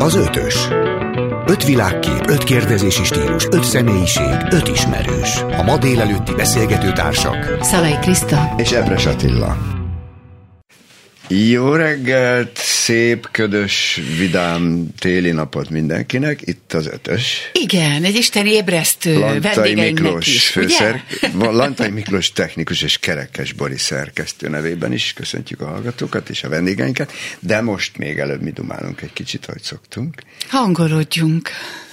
Az ötös. Öt világkép, öt kérdezési stílus, öt személyiség, öt ismerős. A ma délelőtti beszélgető társak. Szalai Kriszta. És Epres Attila. Jó reggelt, szép, ködös, vidám téli napot mindenkinek, itt az ötös. Igen, egy isteni ébresztő Lantai Miklós is, főszer, Lantai Miklós technikus és Kerekes Boris szerkesztő nevében is köszöntjük a hallgatókat és a vendégeinket, de most még előbb mi dumálunk egy kicsit, ahogy szoktunk. Hangolódjunk.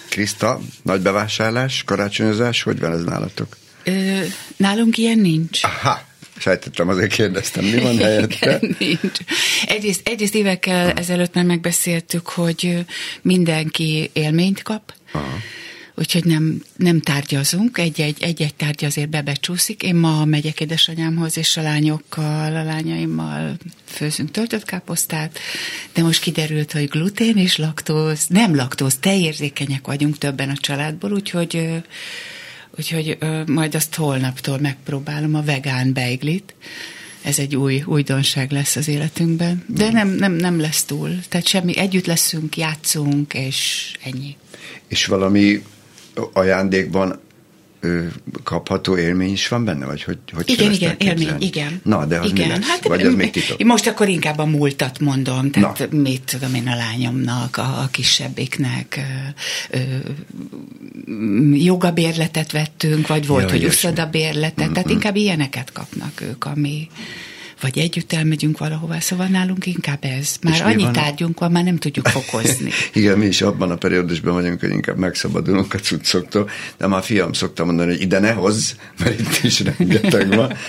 Kriszta, nagy bevásárlás, karácsonyozás, hogy van ez nálatok? Ö, nálunk ilyen nincs. Aha, Sejtettem, azért kérdeztem, mi van helyette? Igen, nincs. Egyrészt, egyrészt évekkel ha. ezelőtt már megbeszéltük, hogy mindenki élményt kap, Aha. úgyhogy nem, nem tárgyazunk, egy-egy, egy-egy tárgy azért bebecsúszik. Én ma megyek édesanyámhoz, és a lányokkal, a lányaimmal főzünk töltött káposztát, de most kiderült, hogy glutén és laktóz, nem laktóz, tejérzékenyek vagyunk többen a családból, úgyhogy Úgyhogy ö, majd azt holnaptól megpróbálom a vegán beiglit. Ez egy új újdonság lesz az életünkben. De nem, nem, nem lesz túl. Tehát semmi, együtt leszünk, játszunk, és ennyi. És valami ajándékban kapható élmény is van benne, vagy hogy, hogy Igen, igen, élmény, igen. Na, de az igen. mi lesz? Hát, vagy az még titok? Most akkor inkább a múltat mondom, tehát Na. mit tudom én a lányomnak, a, a kisebbiknek ö, ö, jogabérletet vettünk, vagy volt, ja, hogy uszodabérletet, mm-hmm. tehát inkább ilyeneket kapnak ők, ami vagy együtt elmegyünk valahova, szóval nálunk inkább ez. Már annyi van? tárgyunk van, már nem tudjuk fokozni. Igen, mi is abban a periódusban vagyunk, hogy inkább megszabadulunk a cuccoktól, de már a fiam szokta mondani, hogy ide ne hozz, mert itt is rengeteg van.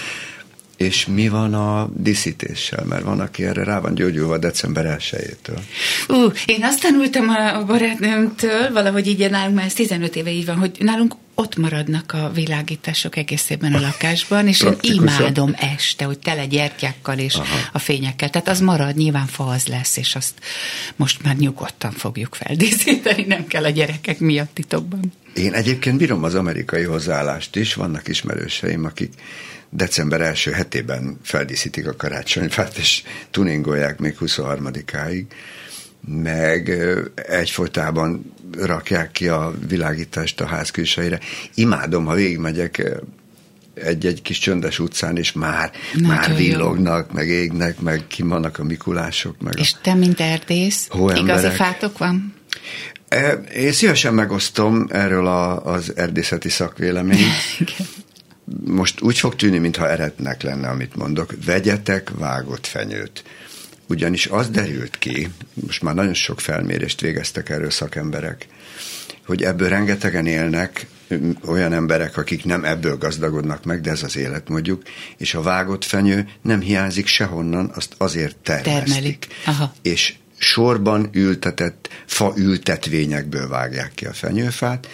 És mi van a diszítéssel? Mert van, aki erre rá van gyógyulva december 1 Ú, én azt tanultam a barátnőmtől, valahogy így nálunk már ez 15 éve így van, hogy nálunk ott maradnak a világítások egészében a lakásban, és én imádom este, hogy tele gyertyákkal és Aha. a fényekkel. Tehát az marad, nyilván fa az lesz, és azt most már nyugodtan fogjuk feldíszíteni, nem kell a gyerekek miatt titokban. Én egyébként bírom az amerikai hozzáállást is, vannak ismerőseim, akik december első hetében feldíszítik a karácsonyfát, és tuningolják még 23-áig, meg egyfolytában rakják ki a világítást a ház külsejére. Imádom, ha végigmegyek egy-egy kis csöndes utcán, és már, Nagyon már villognak, jó. meg égnek, meg ki vannak a mikulások. Meg és a te, mint erdész, igazi fátok van? Én szívesen megosztom erről a, az erdészeti szakvéleményt. most úgy fog tűnni, mintha eretnek lenne, amit mondok, vegyetek vágott fenyőt. Ugyanis az derült ki, most már nagyon sok felmérést végeztek erről szakemberek, hogy ebből rengetegen élnek olyan emberek, akik nem ebből gazdagodnak meg, de ez az élet mondjuk, és a vágott fenyő nem hiányzik sehonnan, azt azért termesztik. Aha. És sorban ültetett fa ültetvényekből vágják ki a fenyőfát,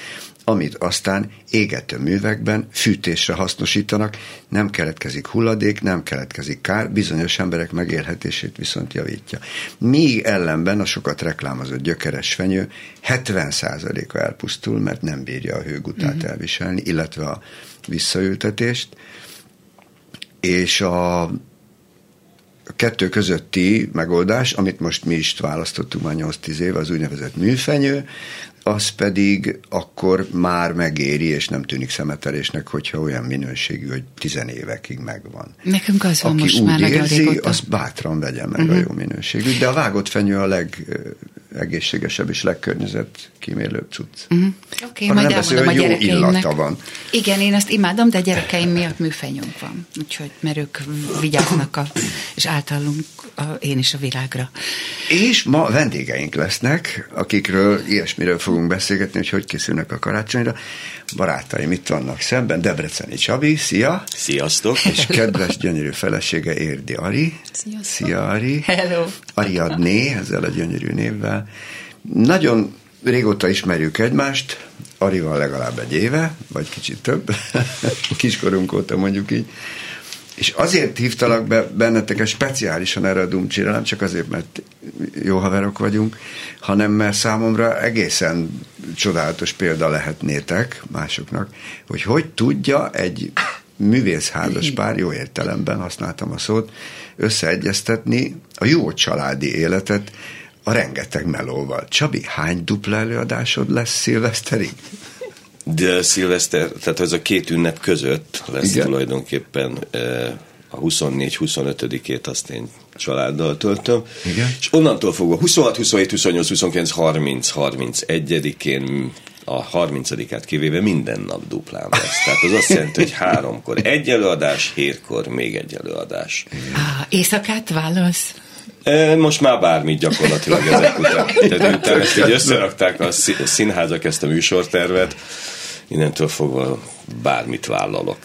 amit aztán égető művekben fűtésre hasznosítanak, nem keletkezik hulladék, nem keletkezik kár, bizonyos emberek megélhetését viszont javítja. Míg ellenben a sokat reklámozott gyökeres fenyő 70%-a elpusztul, mert nem bírja a hőgutát uh-huh. elviselni, illetve a visszaültetést, és a kettő közötti megoldás, amit most mi is választottunk már 8-10 év, az úgynevezett műfenyő, az pedig akkor már megéri, és nem tűnik szemetelésnek, hogyha olyan minőségű, hogy tizen évekig megvan. Nekünk az van Aki most úgy már érzi, az bátran vegye meg uh-huh. a mhm. jó minőségű. De a vágott fenyő a legegészségesebb és legkörnyezet kímélőbb cucc. Uh-huh. Oké, okay, majd beszél, hogy jó illata van. Igen, én ezt imádom, de a gyerekeim miatt műfenyőnk van. Úgyhogy, mert ők vigyáznak, a, és általunk a, én is a világra. És ma vendégeink lesznek, akikről ilyesmiről fogunk beszélgetni, hogy hogy készülnek a karácsonyra. Barátaim itt vannak szemben, Debreceni Csabi, szia! Sziasztok! És kedves, gyönyörű felesége Érdi Ari. Sziasztok! Szia Ari! Hello! Ariadné, ezzel a gyönyörű névvel. Nagyon régóta ismerjük egymást, Arival legalább egy éve, vagy kicsit több, kiskorunk óta mondjuk így. És azért hívtalak be benneteket speciálisan erre a Dumcsira, nem csak azért, mert jó haverok vagyunk, hanem mert számomra egészen csodálatos példa lehetnétek másoknak, hogy hogy tudja egy művészházas pár, jó értelemben használtam a szót, összeegyeztetni a jó családi életet a rengeteg melóval. Csabi, hány dupla előadásod lesz szilveszterig? De szilveszter, tehát ez a két ünnep között lesz Igen. tulajdonképpen a 24-25-ét azt én családdal töltöm. Igen. És onnantól fogva 26, 27, 28, 29, 30, 31-én a 30-át kivéve minden nap duplán lesz. Tehát az azt jelenti, hogy háromkor egy előadás, hétkor még egy előadás. Ah, éjszakát válasz? Most már bármit gyakorlatilag ezek után. Tehát utána ezt így összerakták a színházak ezt a műsortervet, innentől fogva bármit vállalok.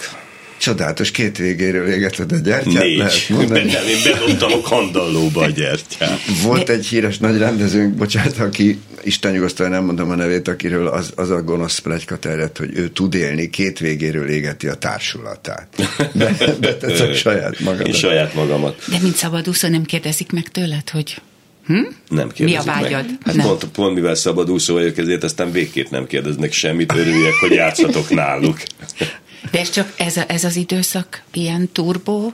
Csodálatos, két végéről égeted a gyertyát, Négy. lehet mondani. Nem, én bedobtam a kandallóba a gyertyát. Volt egy híres nagy rendezőnk, bocsánat, aki Isten nyugosztal nem mondom a nevét, akiről az, az a gonosz plegyka terjedt, hogy ő tud élni, két végéről égeti a társulatát. Te csak saját magadat. Én saját magamat. De mint szabadúszó nem kérdezik meg tőled, hogy Hm? Nem Mi a vágyad? Meg. Hát pont, pont mivel szabadúszó vagyok, ezért aztán végképp nem kérdeznek semmit, örüljek, hogy játszatok náluk. De ez csak ez, a, ez az időszak ilyen turbó?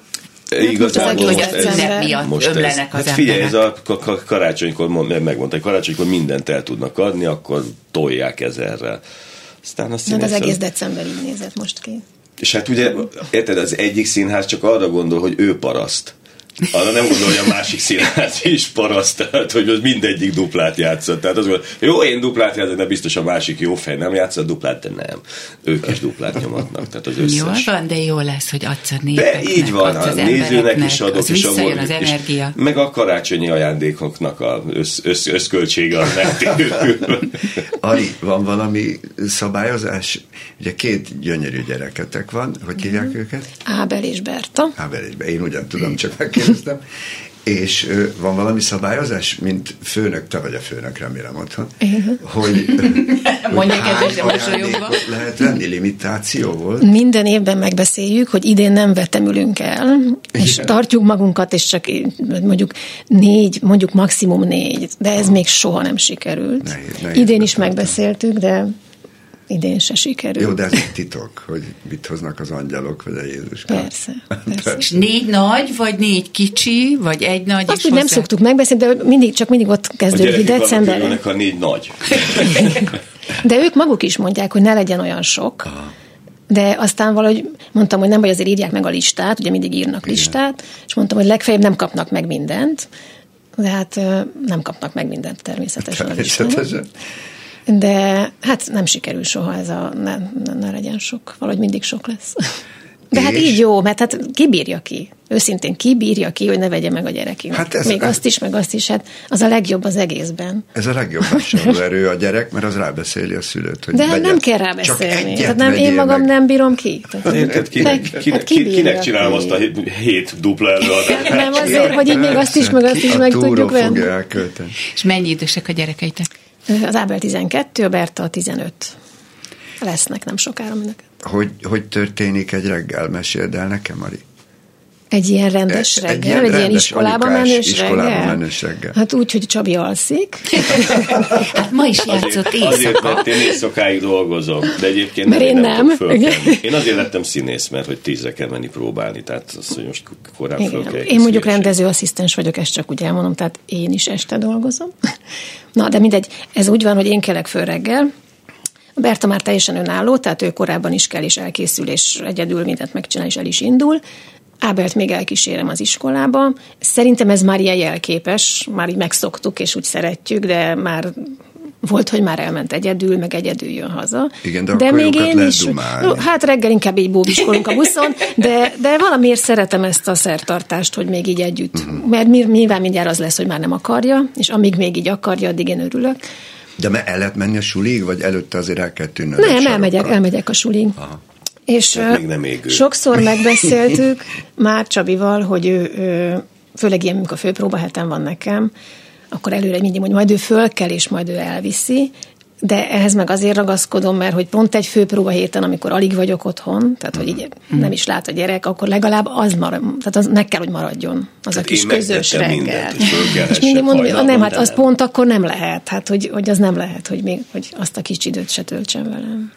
Igazából most, hogy ez, ez, miatt most ez, az hát figyelj, ez a karácsonykor, megmondta, hogy karácsonykor mindent el tudnak adni, akkor tolják ezerrel. Aztán azt hát az egész december így nézett most ki. És hát ugye, érted, az egyik színház csak arra gondol, hogy ő paraszt arra nem gondol, hogy a másik színház is paraszt, tehát, hogy az mindegyik duplát játszott. Tehát az volt, jó, én duplát játszom, de biztos a másik jó fej nem játszott duplát, de nem. Ők is duplát nyomatnak, tehát az összes. Jó van, de jó lesz, hogy adsz a népeknek, De így van, a nézőnek is adok, és a az energia. És meg a karácsonyi ajándékoknak a össz, össz, összköltsége a Ari, van valami szabályozás? Ugye két gyönyörű gyereketek van, hogy hívják mm. őket? Ábel és Berta. Ábel és Berta, én ugyan tudom, csak meg kérdeztem. És van valami szabályozás, mint főnök, te vagy a főnök, remélem otthon, Igen. hogy, Mondják hogy lehet venni, limitáció volt? Minden évben megbeszéljük, hogy idén nem vetemülünk el, és Igen. tartjuk magunkat, és csak mondjuk négy, mondjuk maximum négy, de ez ha. még soha nem sikerült. Nehéz, nehéz idén is megbeszéltük, de idén se sikerült. Jó, de ez egy titok, hogy mit hoznak az angyalok, vagy a Jézus. Persze, persze. És négy nagy, vagy négy kicsi, vagy egy nagy Azt, hogy nem szoktuk megbeszélni, de mindig, csak mindig ott kezdődik decemberben. A négy nagy. de ők maguk is mondják, hogy ne legyen olyan sok. Aha. De aztán valahogy mondtam, hogy nem, vagy azért írják meg a listát, ugye mindig írnak listát, és mondtam, hogy legfeljebb nem kapnak meg mindent, de hát nem kapnak meg mindent természetesen. Természetesen. De hát nem sikerül soha ez a ne, ne, ne legyen sok. Valahogy mindig sok lesz. De hát és? hát így jó, mert hát kibírja ki. Őszintén kibírja ki, hogy ne vegye meg a gyerekének. Hát ez, Még ez, azt is, meg azt is, hát az a legjobb az egészben. Ez a legjobb erő a gyerek, mert az rábeszéli a szülőt, hogy De hát nem kell rábeszélni. Hát nem, én magam meg. nem bírom ki. Tehát, hát kinek, kinek, hát kinek csinálom azt a hét dupla előadást? Nem azért, hogy így még azt is, meg azt is meg tudjuk venni. És mennyi idősek a gyerekeitek? Az Ábel 12, a Berta 15. Lesznek nem sokára mindenket. Hogy, hogy történik egy reggel? Meséld el nekem, Mari. Egy ilyen rendes reggel? Egy ilyen, egy ilyen iskolába menős iskolába reggel? menős reggel? Hát úgy, hogy Csabi alszik. hát ma is játszott éjszaka. Azért, mert én éjszakáig dolgozom, de egyébként mert nem, én nem. nem. Én azért lettem színész, mert hogy tízre kell menni próbálni, tehát az, hogy most korán Igen. föl kell Én mondjuk rendezőasszisztens vagyok, ezt csak úgy elmondom, tehát én is este dolgozom. Na, de mindegy, ez úgy van, hogy én kelek föl reggel, a Berta már teljesen önálló, tehát ő korábban is kell, és elkészül, és egyedül mindent megcsinál, és el is indul. Ábelt még elkísérem az iskolába. Szerintem ez már ilyen jelképes, már így megszoktuk, és úgy szeretjük, de már volt, hogy már elment egyedül, meg egyedül jön haza. Igen, de, de még én is. Dumálni. Hát reggel inkább így bóbiskolunk a buszon, de, de valamiért szeretem ezt a szertartást, hogy még így együtt. Uh-huh. Mert nyilván mindjárt az lesz, hogy már nem akarja, és amíg még így akarja, addig én örülök. De mert el lehet menni a sulig, vagy előtte azért el kell tűnnöd Nem, elmegyek, elmegyek a sulig. Aha. És még nem égő. sokszor megbeszéltük már Csabival, hogy ő, ő főleg ilyen, amikor főpróba heten van nekem, akkor előre mindig mondja, majd ő föl kell, és majd ő elviszi, de ehhez meg azért ragaszkodom, mert hogy pont egy főpróba héten, amikor alig vagyok otthon, tehát hogy így mm. nem is lát a gyerek, akkor legalább az marad, tehát az meg kell, hogy maradjon. Az hát a kis közös reggel. Mindent, és mindig mondom, hogy nem, hát az pont akkor nem lehet, hát hogy, hogy az nem lehet, hogy még hogy azt a kicsi időt se töltsem velem.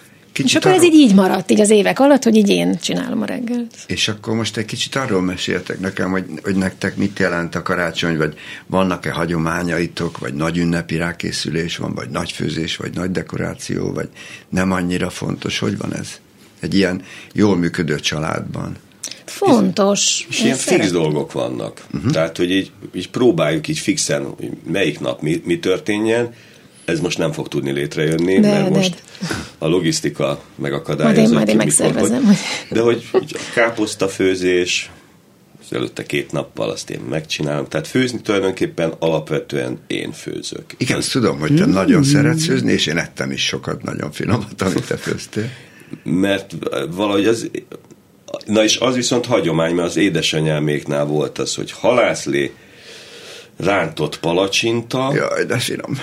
És akkor arról... ez így így maradt, így az évek alatt, hogy így én csinálom a reggelt. És akkor most egy kicsit arról meséltek nekem, hogy, hogy nektek mit jelent a karácsony, vagy vannak-e hagyományaitok, vagy nagy ünnepi rákészülés van, vagy nagy főzés, vagy nagy dekoráció, vagy nem annyira fontos. Hogy van ez? Egy ilyen jól működő családban. Fontos. És ilyen fix dolgok vannak. Uh-huh. Tehát, hogy így, így próbáljuk így fixen, hogy melyik nap mi, mi történjen, ez most nem fog tudni létrejönni, de, mert de, most a logisztika megakadályozza. Majd én, majd én megszervezem. Hogy, de hogy, hogy a káposzta főzés, az előtte két nappal azt én megcsinálom. Tehát főzni tulajdonképpen alapvetően én főzök. Igen, azt tudom, hogy te mm. nagyon szeretsz főzni, és én ettem is sokat nagyon finomat, amit te főztél. Mert valahogy az, na és az viszont hagyomány, mert az édesanyáméknál volt az, hogy halászlé, rántott palacsinta. Jaj, de finom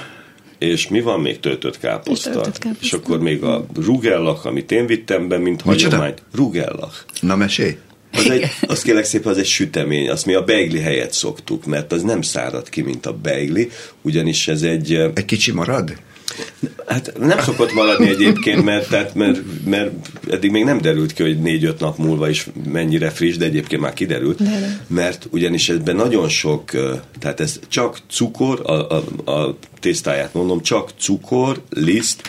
és mi van még töltött káposzta? És, töltött káposzta. és akkor még a rugellak, amit én vittem be, mint hagyomány. Rugellak. Na mesélj. Az egy, azt kérlek szépen, az egy sütemény, azt mi a beigli helyet szoktuk, mert az nem szárad ki, mint a beigli, ugyanis ez egy... Egy kicsi marad? Hát nem szokott maradni egyébként, mert, tehát, mert, mert eddig még nem derült ki, hogy négy-öt nap múlva is mennyire friss, de egyébként már kiderült, mert ugyanis ebben nagyon sok, tehát ez csak cukor, a, a, a tésztáját mondom, csak cukor, liszt,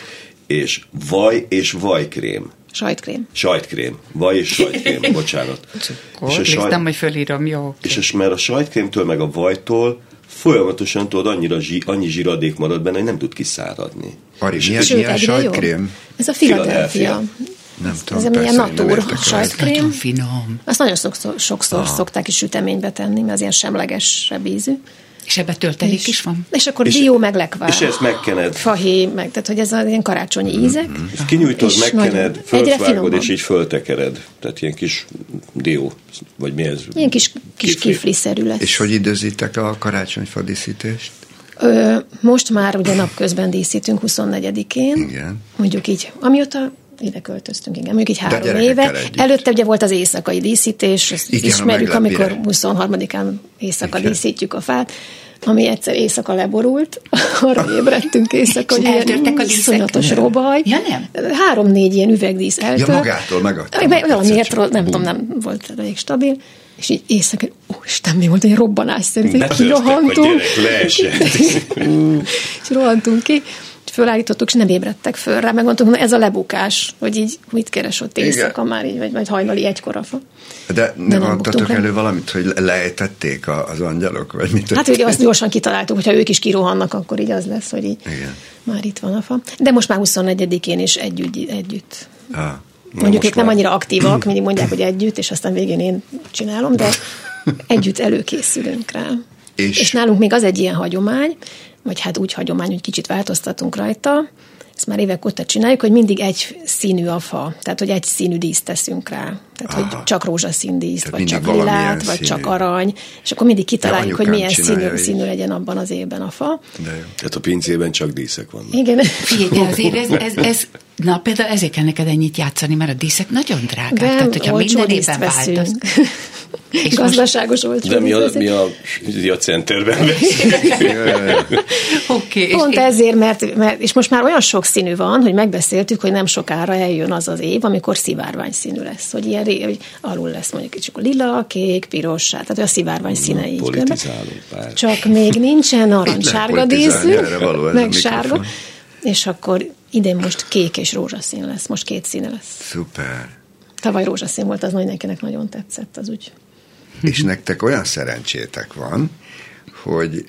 és vaj és vajkrém. Sajtkrém. Sajtkrém. Vaj és sajtkrém, bocsánat. Cukor, és a sajt... nem, hogy fölírom, jó. Okay. És, és mert a sajtkrémtől meg a vajtól folyamatosan tudod, annyira zsí, annyi zsíradék marad benne, hogy nem tud kiszáradni. Ari, milyen, Sőt, milyen sajtkrém? Ez a Philadelphia. Nem tudom, Ez ilyen natur sajtkrém. Nagyon finom. Azt nagyon sokszor, sokszor ah. szokták is süteménybe tenni, mert az ilyen semlegesebb ízű. És ebbe töltelék és, is van? És akkor és, dió meg lekvár. És ezt megkened. Fahéj, meg, tehát hogy ez az ilyen karácsonyi mm-hmm. ízek. Mm-hmm. És kinyújtod, és megkened, fölvágod, és így föltekered. Tehát ilyen kis dió, vagy mi ez? Ilyen kis, kis kifli-szerű lesz. És hogy időzitek a karácsonyfa díszítést? Ö, most már ugye napközben díszítünk 24-én. Igen. Mondjuk így, amióta ide költöztünk, igen, mondjuk így három éve. Együtt. Előtte ugye volt az éjszakai díszítés, ezt igen, ismerjük, amikor 23-án éjszaka igen. díszítjük a fát, ami egyszer éjszaka leborult, arra ébredtünk éjszaka, hogy ilyen iszonyatos robaj. Ja, nem? Három-négy ilyen üvegdísz eltört. Ja, magától megadta. Valamiért, nem tudom, nem volt elég stabil. És így éjszaka, Isten, mi volt egy robbanásszerű, kirohantunk. és rohantunk ki fölállítottuk, és nem ébredtek föl rá, megmondtuk, hogy ez a lebukás, hogy így mit keres ott éjszaka már így, vagy, vagy hajnali egykor a fa. De, De nem adtatok elő valamit, hogy lejtették az angyalok, vagy mit? Hát ugye azt gyorsan kitaláltuk, hogyha ők is kirohannak, akkor így az lesz, hogy így Igen. már itt van a fa. De most már 24-én is együtt. együtt. Ah. Mondjuk ők nem annyira aktívak, mindig mondják, hogy együtt, és aztán végén én csinálom, de együtt előkészülünk rá. És, és nálunk még az egy ilyen hagyomány, vagy hát úgy hagyomány, hogy kicsit változtatunk rajta, ezt már évek óta csináljuk, hogy mindig egy színű a fa, tehát hogy egy színű díszt teszünk rá. Tehát, Aha. hogy csak rózsaszín díszt, vagy csak lilát, vagy színű. csak arany, és akkor mindig kitaláljuk, hogy milyen színű, színű legyen abban az évben a fa. De jó. Tehát a pincében csak díszek vannak. Igen. Figyelj, azért ez, ez, ez, na például ezért kell neked ennyit játszani, mert a díszek nagyon drágák. De tehát, hogyha minden évben változ. És Gazdaságos olcsó. De mi a, mi a, mi a centerben okay, Pont és ezért, mert, mert, és most már olyan sok színű van, hogy megbeszéltük, hogy nem sokára eljön az az év, amikor szivárvány színű lesz, hogy ilyen hogy alul lesz mondjuk csak a lila, kék, piros, tehát a szivárvány színe így. Csak még nincsen aranysárga díszű, meg sárga, és akkor idén most kék és rózsaszín lesz, most két színe lesz. Szuper. Tavaly rózsaszín volt, az mindenkinek nagyon tetszett, az úgy és nektek olyan szerencsétek van, hogy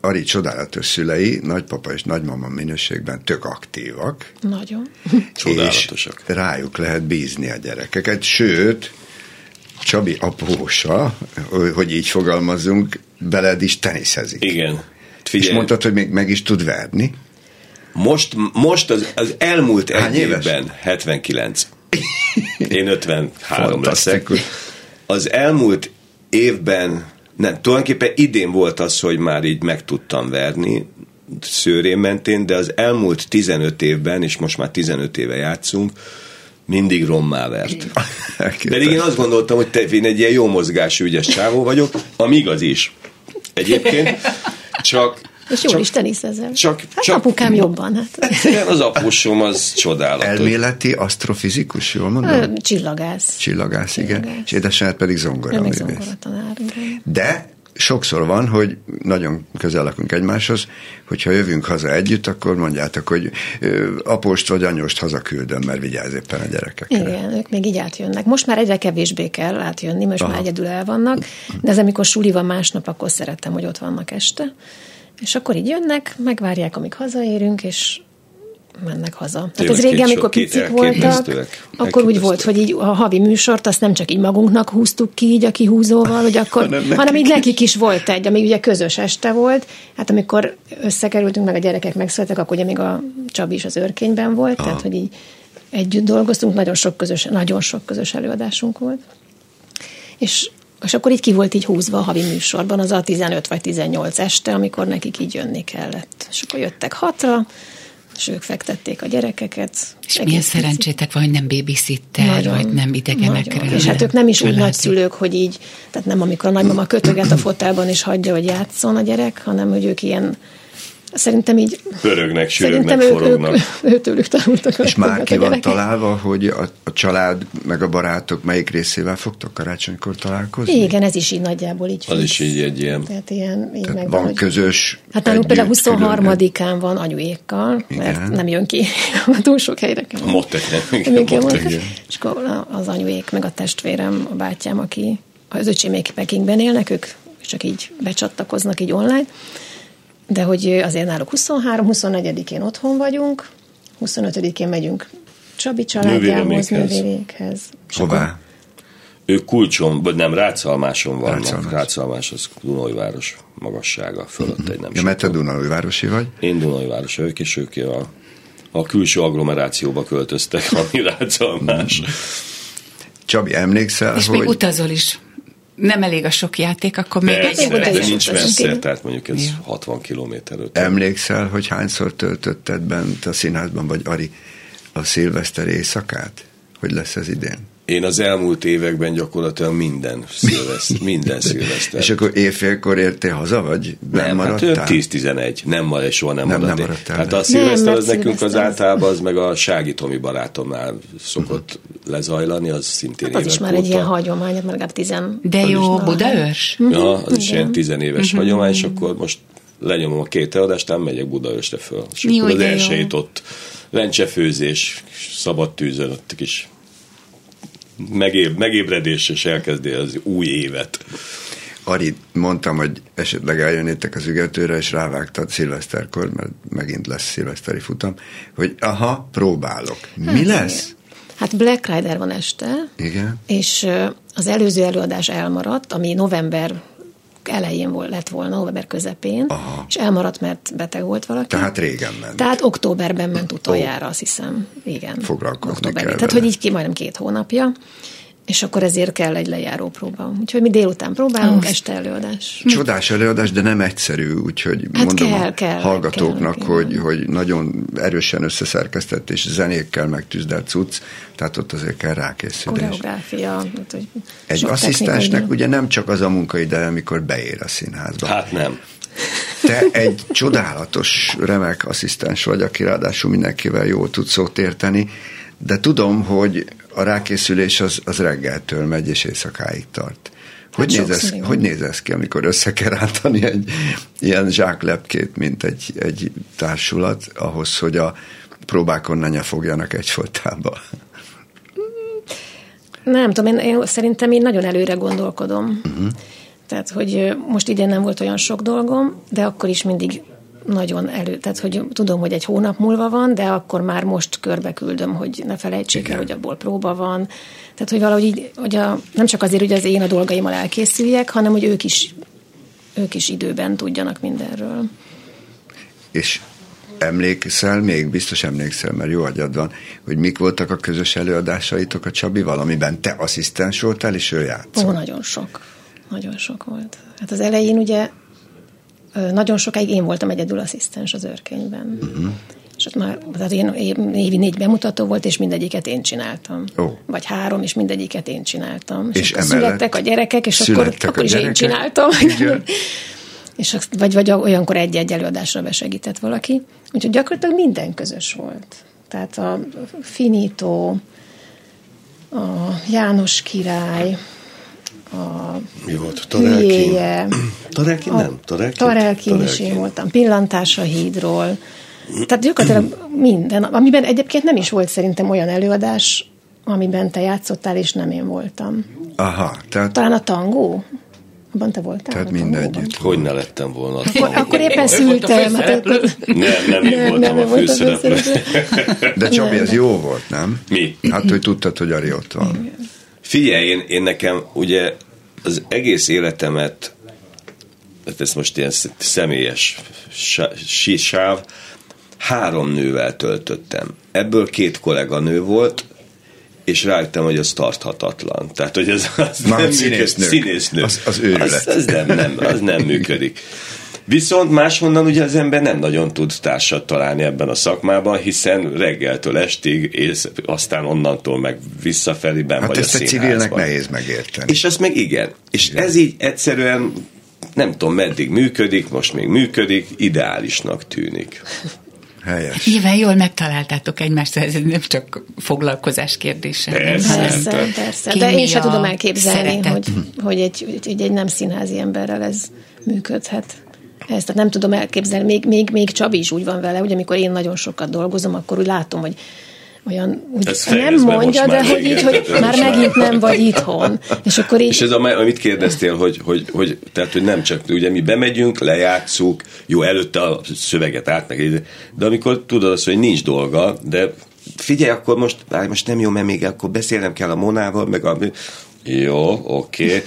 Ari csodálatos szülei, nagypapa és nagymama minőségben tök aktívak. Nagyon. Csodálatosak. És rájuk lehet bízni a gyerekeket, sőt, Csabi apósa, hogy így fogalmazunk, beled is teniszezik. Igen. Figyelj. És mondtad, hogy még meg is tud verni. Most, most az, az elmúlt Hány egy éves? évben 79. Én 53 leszek. Az elmúlt évben, nem, tulajdonképpen idén volt az, hogy már így meg tudtam verni, szőrén mentén, de az elmúlt 15 évben, és most már 15 éve játszunk, mindig rommá vert. Pedig én azt gondoltam, hogy te, én egy ilyen jó mozgású, ügyes csávó vagyok, ami igaz is. Egyébként csak És jól csak, is teniszezel. Csak, hát csak, apukám jobban. Hát. Igen, az apusom az csodálatos. Elméleti asztrofizikus, jól mondom? Csillagász. Csillagász, igen. Csillagász. És édesanyád pedig zongora. Ő zongora tanár, igen. De sokszor van, hogy nagyon közel lakunk egymáshoz, hogyha jövünk haza együtt, akkor mondjátok, hogy apost vagy anyost hazaküldöm, mert vigyáz éppen a gyerekekre. Igen, ők még így átjönnek. Most már egyre kevésbé kell átjönni, most Aha. már egyedül el vannak, de ez amikor suli van másnap, akkor szeretem, hogy ott vannak este. És akkor így jönnek, megvárják, amíg hazaérünk, és mennek haza. Tehát ez régen, amikor picik voltak, akkor úgy volt, hogy így a havi műsort azt nem csak így magunknak húztuk ki így a kihúzóval, hogy akkor, hanem, hanem így nekik is volt egy, ami ugye közös este volt. Hát amikor összekerültünk, meg a gyerekek megszülettek, akkor ugye még a Csabi is az őrkényben volt, Aha. tehát hogy így együtt dolgoztunk, nagyon sok közös, nagyon sok közös előadásunk volt. És és akkor így ki volt így húzva a havi műsorban az a 15 vagy 18 este, amikor nekik így jönni kellett. És akkor jöttek hatra, és ők fektették a gyerekeket. És milyen szerencsétek van, hogy nem babysitter, nagyon, vagy nem idegenekre. Nagyon. És hát ők nem is úgy nagyszülők, hogy így, tehát nem amikor a nagymama kötöget a fotelban és hagyja, hogy játszon a gyerek, hanem hogy ők ilyen Szerintem így... Pörögnek, sürögnek, forognak. Ők, ők, őtőlük tanultak. És már ki van találva, hogy a, a család meg a barátok melyik részével fogtok karácsonykor találkozni? Igen, ez is így nagyjából így. Az is így egy ilyen. Tehát ilyen így Tehát van hogy... közös. Hát nálunk például 23-án van anyuékkal, mert Igen. nem jön ki túl sok helyre. Kell. A nem. És akkor az anyuék, meg a testvérem, a bátyám, aki az öcsémék Pekingben élnek, ők csak így becsatlakoznak így online, de hogy azért náluk 23-24-én otthon vagyunk, 25-én megyünk Csabi családjához, nővérékhez. Hová? Ők kulcson, vagy nem, Rácalmáson vannak. Rácalmás, Rácalmás az Dunajváros magassága fölött uh-huh. egy nem Ja, mert te Dunajvárosi vagy? Én Dunajvárosi vagyok, és ők a, a külső agglomerációba költöztek, ami Rácalmás. Uh-huh. Csabi, emlékszel, és hogy... még utazol is nem elég a sok játék, akkor még egy de nincs messze, tehát mondjuk ez ja. 60 kilométer. Emlékszel, hogy hányszor töltötted bent a színházban, vagy Ari, a szilveszter éjszakát? Hogy lesz ez idén? Én az elmúlt években gyakorlatilag minden szilveszter. minden szilveszter. És akkor éjfélkor értél haza, vagy nem, nem maradtál? Hát 10-11, nem marad, soha nem, nem, nem maradtál. Hát a szilveszter az nekünk az általában az meg a Sági Tomi barátomnál szokott uh-huh. lezajlani, az szintén hát az is már egy ilyen hagyomány, mert legalább tizen... De jó, Budaörs? Ja, az Igen. is ilyen tizenéves uh-huh. hagyomány, és akkor most lenyomom a két eladást, nem megyek Budaörsre föl. És jó, akkor az elsőjét ott lencsefőzés, szabad tűzön, ott kis megéb, megébredés, és elkezdi az új évet. Ari, mondtam, hogy esetleg eljönnétek az ügetőre, és rávágtad szilveszterkor, mert megint lesz szilveszteri futam, hogy aha, próbálok. Mi hát, lesz? Hát Black Rider van este, Igen. és az előző előadás elmaradt, ami november elején volt, lett volna, november közepén, Aha. és elmaradt, mert beteg volt valaki. Tehát régen ment. Tehát októberben ment utoljára, oh. azt hiszem. Igen. Foglalkozni kell Tehát, hogy így ki majdnem két hónapja és akkor ezért kell egy lejáró próba. Úgyhogy mi délután próbálunk, oh. este előadás. Csodás előadás, de nem egyszerű, úgyhogy hát mondom kell, a kell, hallgatóknak, kell, hogy, hogy nagyon erősen összeszerkesztett és zenékkel megtűzdelt cucc, tehát ott azért kell rákészülés. Koreográfia. Hát, hogy egy asszisztensnek ugye nem csak az a munkaide, amikor beér a színházba. Hát nem. Te egy csodálatos, remek asszisztens vagy, aki ráadásul mindenkivel jól tud szót érteni, de tudom, hogy a rákészülés az, az reggeltől megy és éjszakáig tart. Hogy, hát néz ez, hogy néz ez ki, amikor össze kell rántani egy ilyen zsáklepkét, mint egy, egy társulat, ahhoz, hogy a próbákon ne fogjanak egyfolytába? Nem tudom, én, én szerintem én nagyon előre gondolkodom. Uh-huh. Tehát, hogy most idén nem volt olyan sok dolgom, de akkor is mindig nagyon elő, tehát hogy tudom, hogy egy hónap múlva van, de akkor már most körbe küldöm, hogy ne felejtsék Igen. el, hogy abból próba van. Tehát, hogy valahogy így, hogy a, nem csak azért, hogy az én a dolgaimmal elkészüljek, hanem hogy ők is, ők is időben tudjanak mindenről. És emlékszel, még biztos emlékszel, mert jó agyad van, hogy mik voltak a közös előadásaitok a Csabi, valamiben te asszisztens voltál, és ő játszott? Ó, nagyon sok. Nagyon sok volt. Hát az elején ugye nagyon sokáig én voltam egyedül asszisztens az őrkényben. Uh-huh. És ott már, tehát én, évi négy bemutató volt, és mindegyiket én csináltam. Oh. Vagy három, és mindegyiket én csináltam. És, és születtek a gyerekek, és akkor, akkor is gyerekek? én csináltam. és vagy, vagy olyankor egy-egy előadásra besegített valaki. Úgyhogy gyakorlatilag minden közös volt. Tehát a Finito, a János király, a Mi volt? Tarelkin? Tarelkin nem? Tarelkin? Tarelkin is én voltam. Pillantás a hídról. Tehát gyakorlatilag minden, amiben egyébként nem is volt szerintem olyan előadás, amiben te játszottál, és nem én voltam. Aha. Tehát... Talán a tangó? Abban te voltál? Tehát mindegyütt. Hogy ne lettem volna. Akkor, akkor éppen szültem. Hát akkor... Nem, nem én nem, voltam nem, a főszereplő. De Csabi, ez jó volt, nem? Mi? Hát, hogy tudtad, hogy Ari ott van. Figyelj, én, én nekem ugye az egész életemet, hát ez most ilyen személyes sáv, három nővel töltöttem. Ebből két kolléganő volt, és rájöttem, hogy az tarthatatlan. Tehát, hogy ez az Na, nem színésznő. Színésznő. Az, az őrület. Az, az, nem, nem, az nem működik. Viszont máshonnan ugye az ember nem nagyon tud társat találni ebben a szakmában, hiszen reggeltől estig, és aztán onnantól meg visszafelé ben hát vagy ezt a egy civilnek nehéz megérteni. És azt meg igen. És igen. ez így egyszerűen nem tudom meddig működik, most még működik, ideálisnak tűnik. Helyes. Nyilván jól megtaláltátok egymást, ez nem csak foglalkozás kérdése. Persze, persze. persze. De én sem tudom elképzelni, hogy, hogy, egy, hogy egy nem színházi emberrel ez működhet. Ezt nem tudom elképzelni. Még, még, még Csabi is úgy van vele, hogy amikor én nagyon sokat dolgozom, akkor úgy látom, hogy olyan, úgy Ez nem mondja, de hogy így, hogy már megint nem vagy itthon. És akkor így... És ez, a, amit kérdeztél, hogy, hogy, hogy, tehát, hogy nem csak, ugye mi bemegyünk, lejátszuk, jó, előtte a szöveget át, meg, de amikor tudod azt, hogy nincs dolga, de figyelj, akkor most, most nem jó, mert még akkor beszélnem kell a Monával, meg a, jó, oké. Okay.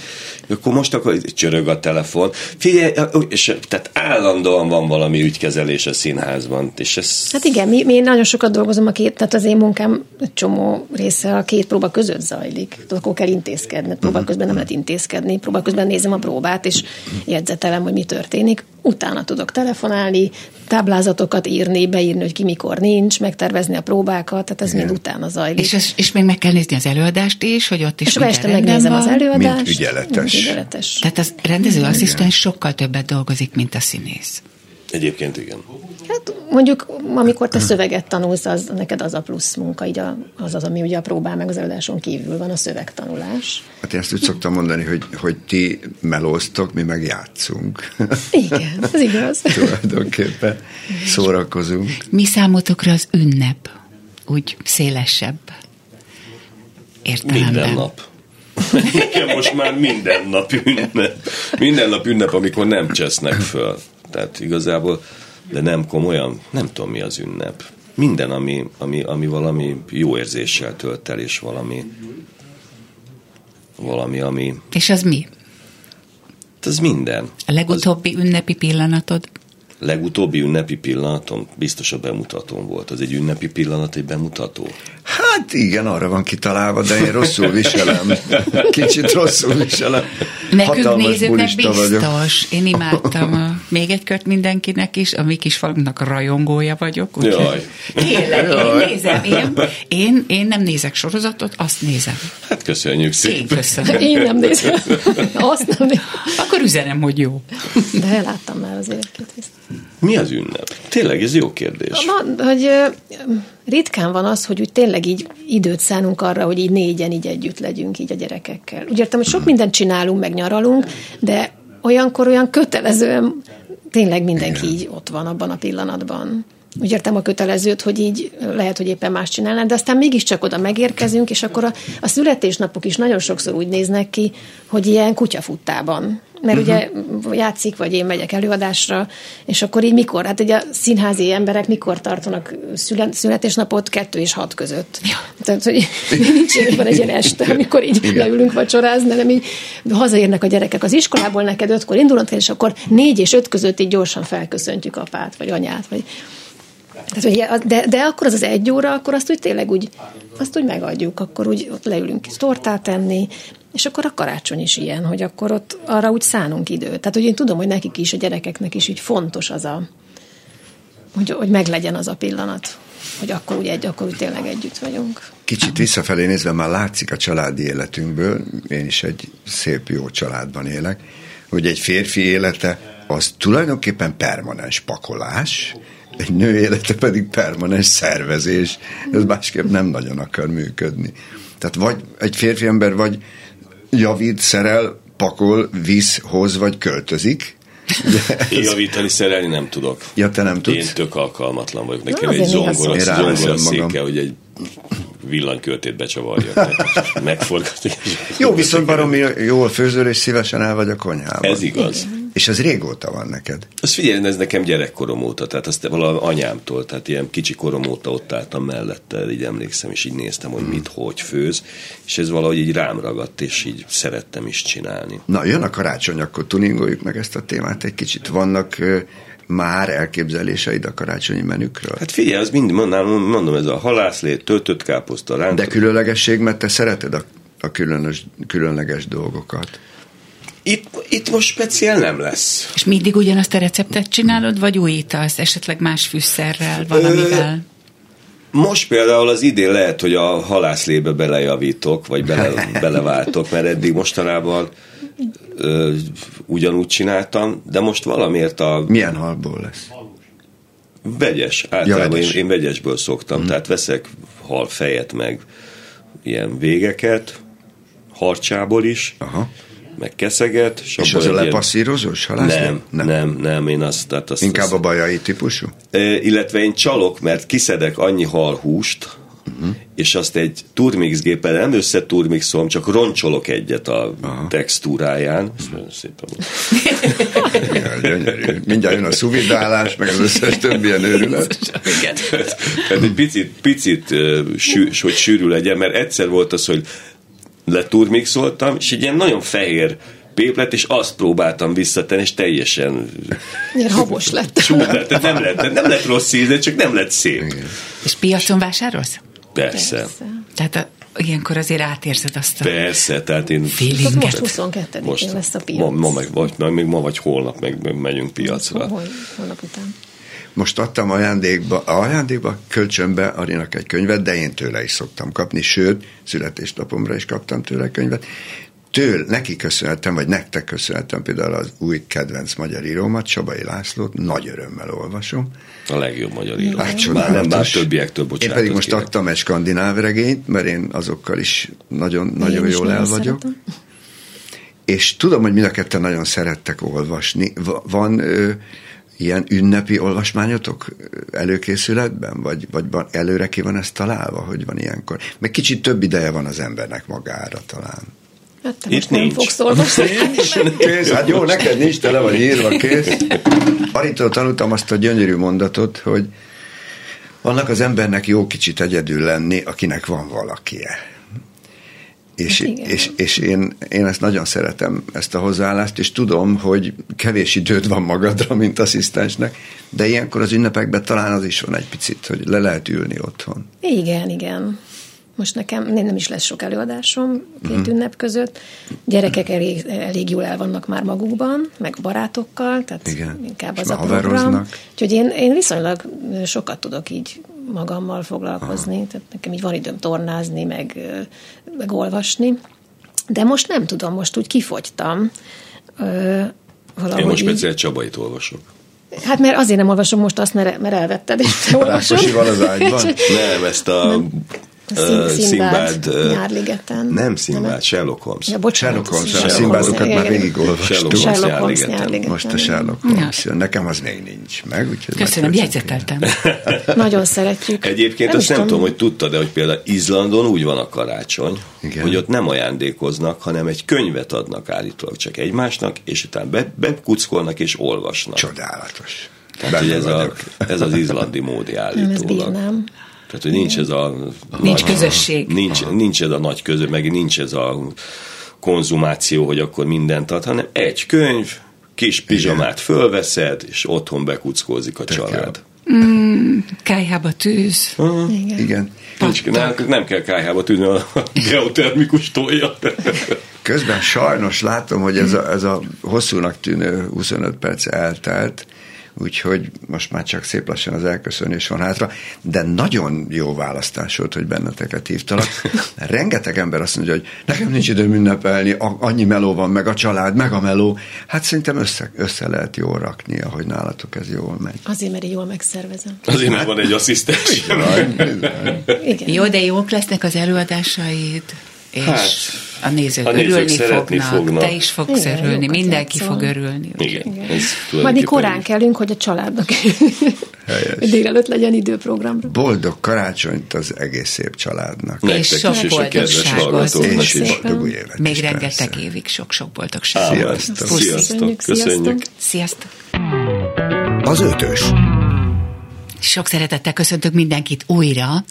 Akkor most akkor csörög a telefon. Figyelj, és tehát állandóan van valami ügykezelés a színházban. És ez... Hát igen, mi, mi nagyon sokat dolgozom a két, tehát az én munkám egy csomó része a két próba között zajlik. Akkor kell intézkedni. Próba közben nem lehet intézkedni. Próba közben nézem a próbát, és jegyzetelem, hogy mi történik. Utána tudok telefonálni, táblázatokat írni, beírni, hogy ki mikor nincs, megtervezni a próbákat, tehát ez Igen. mind utána zajlik. És, az, és még meg kell nézni az előadást is, hogy ott is És este megnézem van. az előadást. Mint ügyeletes. Mint ügyeletes. Tehát az rendezőasszisztens sokkal többet dolgozik, mint a színész. Egyébként igen. Hát mondjuk, amikor te szöveget tanulsz, az, neked az a plusz munka, így a, az az, ami ugye a próbál meg az előadáson kívül van, a szövegtanulás. Hát én ezt úgy szoktam mondani, hogy, hogy ti melóztok, mi meg játszunk. Igen, ez igaz. Tulajdonképpen szórakozunk. Mi számotokra az ünnep? Úgy szélesebb értelemben. Minden nap. Nekem most már minden nap ünnep. Minden nap ünnep, amikor nem csesznek föl. Tehát igazából, de nem komolyan, nem tudom mi az ünnep. Minden, ami, ami, ami valami jó érzéssel tölt el, és valami, valami, ami... És az mi? Ez minden. A legutóbbi az... ünnepi pillanatod? legutóbbi ünnepi pillanatom biztos a bemutatón volt. Az egy ünnepi pillanat, egy bemutató? Hát igen, arra van kitalálva, de én rosszul viselem. Kicsit rosszul viselem. Nekünk Hatalmas nézőknek biztos. Vagyok. Én imádtam. A, még egy kört mindenkinek is, a mi kis falunknak rajongója vagyok. Úgy, Jaj. Tényleg, Jaj. én nézem. Én, én, én nem nézek sorozatot, azt nézem. Hát köszönjük szépen. Én köszönöm. Én nem nézem. Azt nem nézem. Akkor üzenem, hogy jó. De láttam már azért két Mi az ünnep? Tényleg, ez jó kérdés. Ma, hogy ritkán van az, hogy úgy tényleg így időt szánunk arra, hogy így négyen így együtt legyünk így a gyerekekkel. Úgy értem, hogy sok mindent csinálunk, meg nyaralunk, de olyankor olyan kötelezően tényleg mindenki így ott van abban a pillanatban. Úgy értem a kötelezőt, hogy így lehet, hogy éppen más csinálnánk, de aztán mégiscsak oda megérkezünk, és akkor a, a születésnapok is nagyon sokszor úgy néznek ki, hogy ilyen kutyafuttában mert uh-huh. ugye játszik, vagy én megyek előadásra, és akkor így mikor? Hát ugye a színházi emberek mikor tartanak szület, születésnapot? Kettő és hat között. Ja. Tehát, hogy nincs van egy ilyen este, amikor így Igen. leülünk vacsorázni, hanem így hazaérnek a gyerekek az iskolából, neked ötkor indulnak, és akkor négy és öt között így gyorsan felköszöntjük apát, vagy anyát, vagy tehát, de, de akkor az az egy óra, akkor azt úgy tényleg úgy, azt úgy megadjuk, akkor úgy ott leülünk tortát enni, és akkor a karácsony is ilyen, hogy akkor ott arra úgy szánunk időt. Tehát, hogy én tudom, hogy nekik is, a gyerekeknek is így fontos az a, hogy, hogy meglegyen az a pillanat, hogy akkor úgy egy, akkor úgy tényleg együtt vagyunk. Kicsit visszafelé nézve már látszik a családi életünkből, én is egy szép, jó családban élek, hogy egy férfi élete az tulajdonképpen permanens pakolás, egy nő élete pedig permanens szervezés. Ez másképp nem nagyon akar működni. Tehát vagy egy férfi ember vagy javít, szerel, pakol, visz, hoz, vagy költözik. Én javítani, szerelni nem tudok. Ja, te nem tudsz? Én tök alkalmatlan vagyok. Nekem egy zongora, zongora széke, hogy egy villanykörtét becsavarja. Megforgatni. Jó, viszont baromi jól főzöl, és szívesen el vagy a konyhában. Ez igaz. És az régóta van neked? Azt figyelj, ez nekem gyerekkorom óta, tehát azt valami anyámtól, tehát ilyen kicsi korom óta ott álltam mellette, így emlékszem, és így néztem, hogy mit, hogy főz, és ez valahogy így rám ragadt, és így szerettem is csinálni. Na, jön a karácsony, akkor tuningoljuk meg ezt a témát egy kicsit. Vannak már elképzeléseid a karácsonyi menükről? Hát figyelj, az mindig mondom, mondom ez a halászlét, töltött káposzta, rántott. De különlegesség, mert te szereted a, a különös, különleges dolgokat. Itt, itt most speciál nem lesz. És mindig ugyanazt a receptet csinálod, vagy újítasz, esetleg más fűszerrel, valamivel? Most például az idén lehet, hogy a halászlébe belejavítok, vagy bele, beleváltok, mert eddig mostanában ö, ugyanúgy csináltam, de most valamiért a... Milyen halból lesz? Vegyes. Általában ja, vegyes. Én, én vegyesből szoktam, hmm. tehát veszek hal fejet, meg ilyen végeket, harcsából is. Aha meg keszeget. És, és az a lepasszírozós halászló? Nem, nem, nem, nem, én azt... Tehát azt Inkább azt, a bajai típusú? Illetve én csalok, mert kiszedek annyi halhúst, uh-huh. és azt egy turmix géppel nem összeturmixolom, csak roncsolok egyet a Aha. textúráján. Ezt nagyon szépen ja, Mindjárt jön a szuvidálás, meg az összes többi ilyen őrület. Tehát egy picit, picit sű, hogy sűrű legyen, mert egyszer volt az, hogy leturmixoltam, és egy ilyen nagyon fehér péplet, és azt próbáltam visszatenni, és teljesen... Ilyen habos lett. Csúd lett. Nem lett, nem lett rossz íze, csak nem lett szép. Igen. És piacon vásárolsz? Persze. Persze. Tehát a, ilyenkor azért átérzed azt a Persze, tehát én... Feelinget. Most 22 most lesz a piac. Ma, ma, meg, vagy, még ma vagy holnap meg megyünk piacra. Hol, holnap után. Most adtam ajándékba, ajándékba, kölcsönbe Arinak egy könyvet, de én tőle is szoktam kapni, sőt, születésnapomra is kaptam tőle könyvet. Től, neki köszönhetem, vagy nektek köszönhetem például az új kedvenc magyar írómat, Csabai Lászlót, nagy örömmel olvasom. A legjobb magyar író. Hát, bár nem bár többiektől bocsánat. Én pedig most kérek. adtam egy skandináv regényt, mert én azokkal is nagyon, én nagyon is jól el vagyok. Szeretem. És tudom, hogy mind a ketten nagyon szerettek olvasni. Van ö, ilyen ünnepi olvasmányotok előkészületben? Vagy, vagy van, előre ki van ez találva, hogy van ilyenkor? Meg kicsit több ideje van az embernek magára talán. Hát te Itt most nincs. nem fogsz olvasni. Kész, hát jó, neked nincs, tele vagy írva, kész. Aritól tanultam azt a gyönyörű mondatot, hogy vannak az embernek jó kicsit egyedül lenni, akinek van valakie. És, hát és, és én, én ezt nagyon szeretem, ezt a hozzáállást, és tudom, hogy kevés időd van magadra, mint asszisztensnek, de ilyenkor az ünnepekben talán az is van egy picit, hogy le lehet ülni otthon. Igen, igen. Most nekem nem is lesz sok előadásom két uh-huh. ünnep között. Gyerekek elég, elég jól el vannak már magukban, meg barátokkal, tehát Igen. inkább az a program. Úgyhogy én, én viszonylag sokat tudok így magammal foglalkozni, Aha. tehát nekem így van időm tornázni, meg, meg olvasni. De most nem tudom, most úgy kifogytam. Ö, Én most speciál Csabait olvasok. Hát mert azért nem olvasom most azt, mert, mert elvetted, és te olvasom. az ágyban? Nem, ezt a nem. Szimbád, Nyárligeten. Nem Szimbád, Sherlock Holmes. Ja, bocsánat, Sherlock Holmes, a Szimbádokat már végig olvastuk. Sherlock Holmes Nyárligeten. Most a Sherlock Holmes jön. Nekem az még nincs meg. Köszönöm, jegyzeteltem. Nagyon szeretjük. Egyébként nem azt nem tudom, hogy tudta, de hogy például Izlandon úgy van a karácsony, Igen. hogy ott nem ajándékoznak, hanem egy könyvet adnak állítólag csak egymásnak, és utána be, bekuckolnak és olvasnak. Csodálatos. Tehát, hogy ez, a, ez az izlandi módi állítólag. Nem, ez tehát, hogy nincs ez a... Nincs nagy, közösség. Nincs, nincs ez a nagy közö, meg nincs ez a konzumáció, hogy akkor mindent ad, hanem egy könyv, kis pizsamát fölveszed, és otthon bekuckózik a család. Mm, kájhába tűz. Uh-huh. Igen. Igen. Nincs, nem, nem kell kájhába tűzni, a geotermikus tolja. Közben sajnos látom, hogy ez a, ez a hosszúnak tűnő 25 perc eltelt, úgyhogy most már csak szép lassan az elköszönés van hátra, de nagyon jó választás volt, hogy benneteket hívtalak. Rengeteg ember azt mondja, hogy nekem nincs időm ünnepelni, annyi meló van, meg a család, meg a meló. Hát szerintem össze, össze lehet jól rakni, ahogy nálatok ez jól megy. Azért, mert jól megszervezem. Azért, mert van egy asszisztens. Igen. Jó, de jók lesznek az előadásaid és hát, a nézők, a nézők örülni fognak, fognak, te is fogsz Igen, örülni, mindenki szóval. fog örülni. Igen. Igen. Majd mi korán kellünk, hogy a családnak délelőtt legyen időprogramra. Boldog karácsonyt az egész szép családnak. Nektek és sok boldogságot. És boldog új évet Még rengeteg évig sok-sok boldogságot. Sziasztok. Sziasztok. Köszönjük. Sziasztok. Az ötös. Sok szeretettel köszöntök mindenkit újra.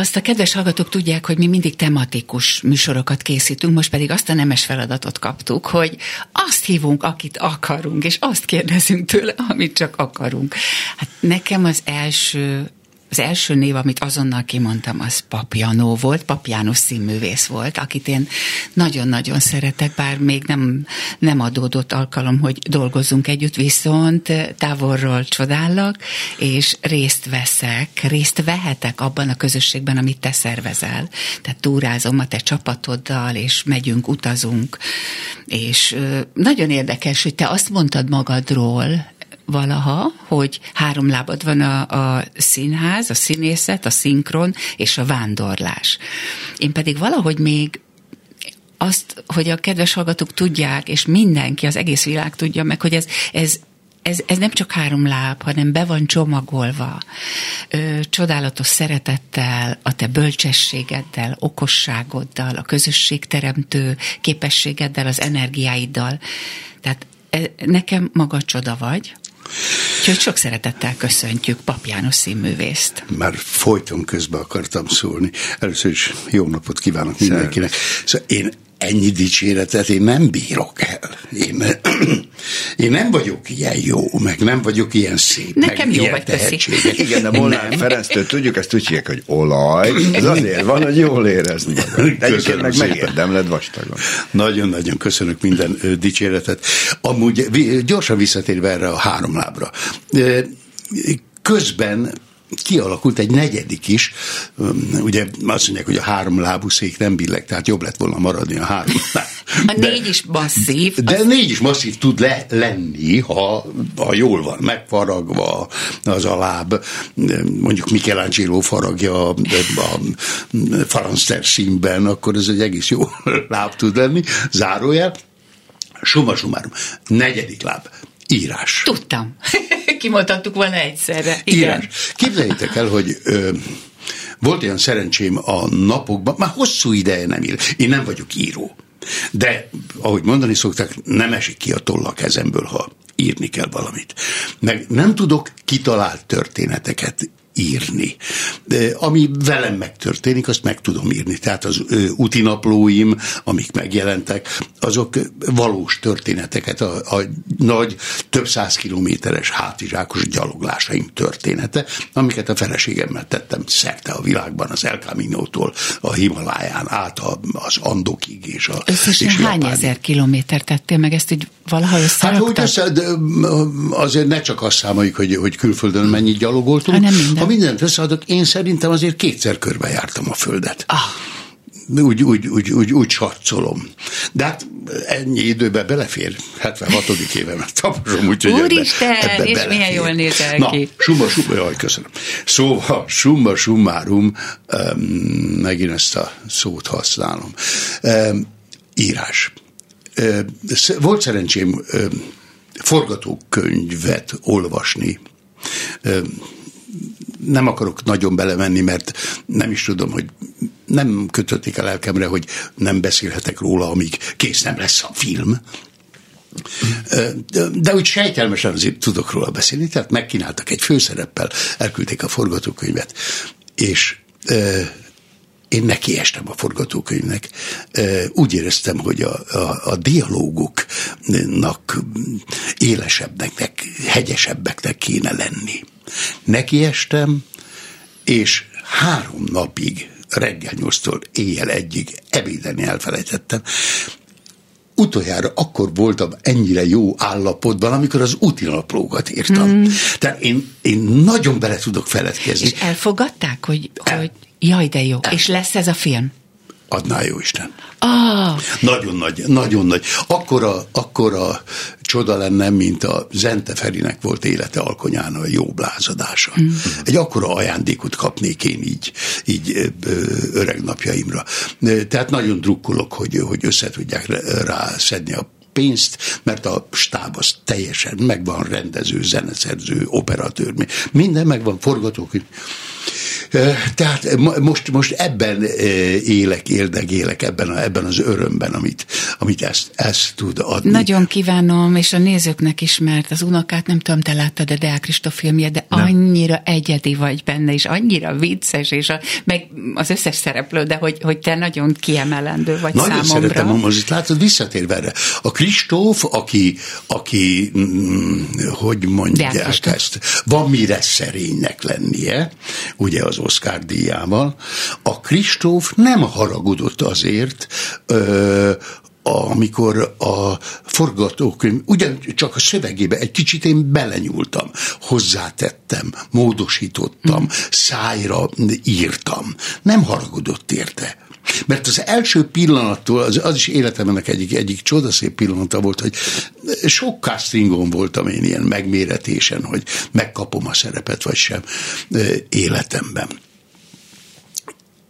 Azt a kedves hallgatók tudják, hogy mi mindig tematikus műsorokat készítünk, most pedig azt a nemes feladatot kaptuk, hogy azt hívunk, akit akarunk, és azt kérdezünk tőle, amit csak akarunk. Hát nekem az első az első név, amit azonnal kimondtam, az Papjanó volt, Papjános színművész volt, akit én nagyon-nagyon szeretek, bár még nem, nem adódott alkalom, hogy dolgozzunk együtt, viszont távolról csodállak, és részt veszek, részt vehetek abban a közösségben, amit te szervezel. Tehát túrázom a te csapatoddal, és megyünk, utazunk, és nagyon érdekes, hogy te azt mondtad magadról, valaha, hogy három lábad van a, a színház, a színészet, a szinkron és a vándorlás. Én pedig valahogy még azt, hogy a kedves hallgatók tudják, és mindenki, az egész világ tudja meg, hogy ez, ez ez, ez nem csak három láb, hanem be van csomagolva ö, csodálatos szeretettel, a te bölcsességeddel, okosságoddal, a közösségteremtő képességeddel, az energiáiddal. Tehát e, nekem maga csoda vagy, Úgyhogy sok szeretettel köszöntjük Pap János színművészt. Már folyton közben akartam szólni. Először is jó napot kívánok mindenkinek. Szóval én ennyi dicséretet én nem bírok el. Én, én nem vagyok ilyen jó, meg nem vagyok ilyen szép, Nekem meg jó ilyen tehetséges. Igen, de Molnár Ferenctől tudjuk, ezt úgy hívják, hogy olaj. Ez azért van, hogy jól érezni magad. Egyébként meg megérdemled vastagon. Nagyon-nagyon köszönök minden dicséretet. Amúgy gyorsan visszatérve erre a három lábra. Közben kialakult egy negyedik is, ugye azt mondják, hogy a három lábú szék nem billeg, tehát jobb lett volna maradni a három. A de, négy is masszív. De az... négy is masszív tud le, lenni, ha, ha jól van megfaragva az a láb. Mondjuk Michelangelo faragja a, a Faranster színben, akkor ez egy egész jó láb tud lenni. Zárójel. Suma sumárum. Negyedik láb. Írás. Tudtam. Kimondhattuk volna egyszerre. Igen. Írás. Képzeljétek el, hogy ö, volt olyan szerencsém a napokban, már hosszú ideje nem ír. Én nem vagyok író. De, ahogy mondani szokták, nem esik ki a toll a kezemből, ha írni kell valamit. Meg nem tudok kitalált történeteket írni. De ami velem megtörténik, azt meg tudom írni. Tehát az úti naplóim, amik megjelentek, azok valós történeteket, a, a nagy, több száz kilométeres hátizsákos gyaloglásaim története, amiket a feleségemmel tettem szerte a világban, az El Camino-tól a Himaláján át az Andokig és a Összesen és hány Japánig. ezer kilométer tettél meg ezt így valaha Hát hogy össze, de azért ne csak azt számoljuk, hogy, hogy külföldön mennyit gyalogoltunk, ha, nem minden. ha mindent összeadok, én szerintem azért kétszer körbejártam a földet. Ah. Úgy, úgy, úgy, úgy, úgy sarcolom. De hát ennyi időben belefér. 76. évemet taposom, úgyhogy Úristen, ebbe, ebbe és belefér. milyen jól nézel Na, ki. summa, summa, jaj, köszönöm. Szóval, summa summarum, um, megint ezt a szót használom. Um, írás. Um, volt szerencsém um, forgatókönyvet olvasni. Um, nem akarok nagyon belemenni, mert nem is tudom, hogy nem kötötték a lelkemre, hogy nem beszélhetek róla, amíg kész nem lesz a film. De úgy sejtelmesen azért tudok róla beszélni, tehát megkínáltak egy főszereppel, elküldték a forgatókönyvet, és én nekiestem a forgatókönyvnek. Úgy éreztem, hogy a, a, a dialóguknak élesebbnek, hegyesebbeknek kéne lenni. Nekiestem, és három napig, reggel nyolctól éjjel egyig ebédeni elfelejtettem. utoljára akkor voltam ennyire jó állapotban, amikor az útinaplókat írtam. Mm. Tehát én, én nagyon bele tudok feledkezni. És elfogadták, hogy, El. hogy jaj, de jó, El. és lesz ez a film? Adná jó Isten. Ah. Nagyon nagy, nagyon nagy. Akkora, akkora csoda lenne, mint a Zente Ferinek volt élete alkonyán a jó blázadása. Mm. Egy akkora ajándékot kapnék én így, így öreg napjaimra. Tehát nagyon drukkolok, hogy, hogy össze tudják rá szedni a pénzt, mert a stáb az teljesen megvan, rendező, zeneszerző, operatőr, minden megvan, forgatókönyv. Tehát most, most ebben élek, éldegélek, ebben, a, ebben az örömben, amit, amit ezt, ezt tud adni. Nagyon kívánom, és a nézőknek is, mert az unokát nem tudom, te láttad a Deák Kristóf filmje, de nem. annyira egyedi vagy benne, és annyira vicces, és a, meg az összes szereplő, de hogy, hogy te nagyon kiemelendő vagy nagyon számomra. Nagyon szeretem, most látod, visszatérve erre. A Kristóf, aki, aki mm, hogy mondják ezt, van mire szerénynek lennie, ugye az Oscar díjával, a Kristóf nem haragudott azért, ö, amikor a forgatókönyv, ugyan csak a szövegébe egy kicsit én belenyúltam, hozzátettem, módosítottam, mm. szájra írtam. Nem haragudott érte. Mert az első pillanattól, az, az is életemnek egyik, egyik csodaszép pillanata volt, hogy sok castingon voltam én ilyen megméretésen, hogy megkapom a szerepet, vagy sem életemben.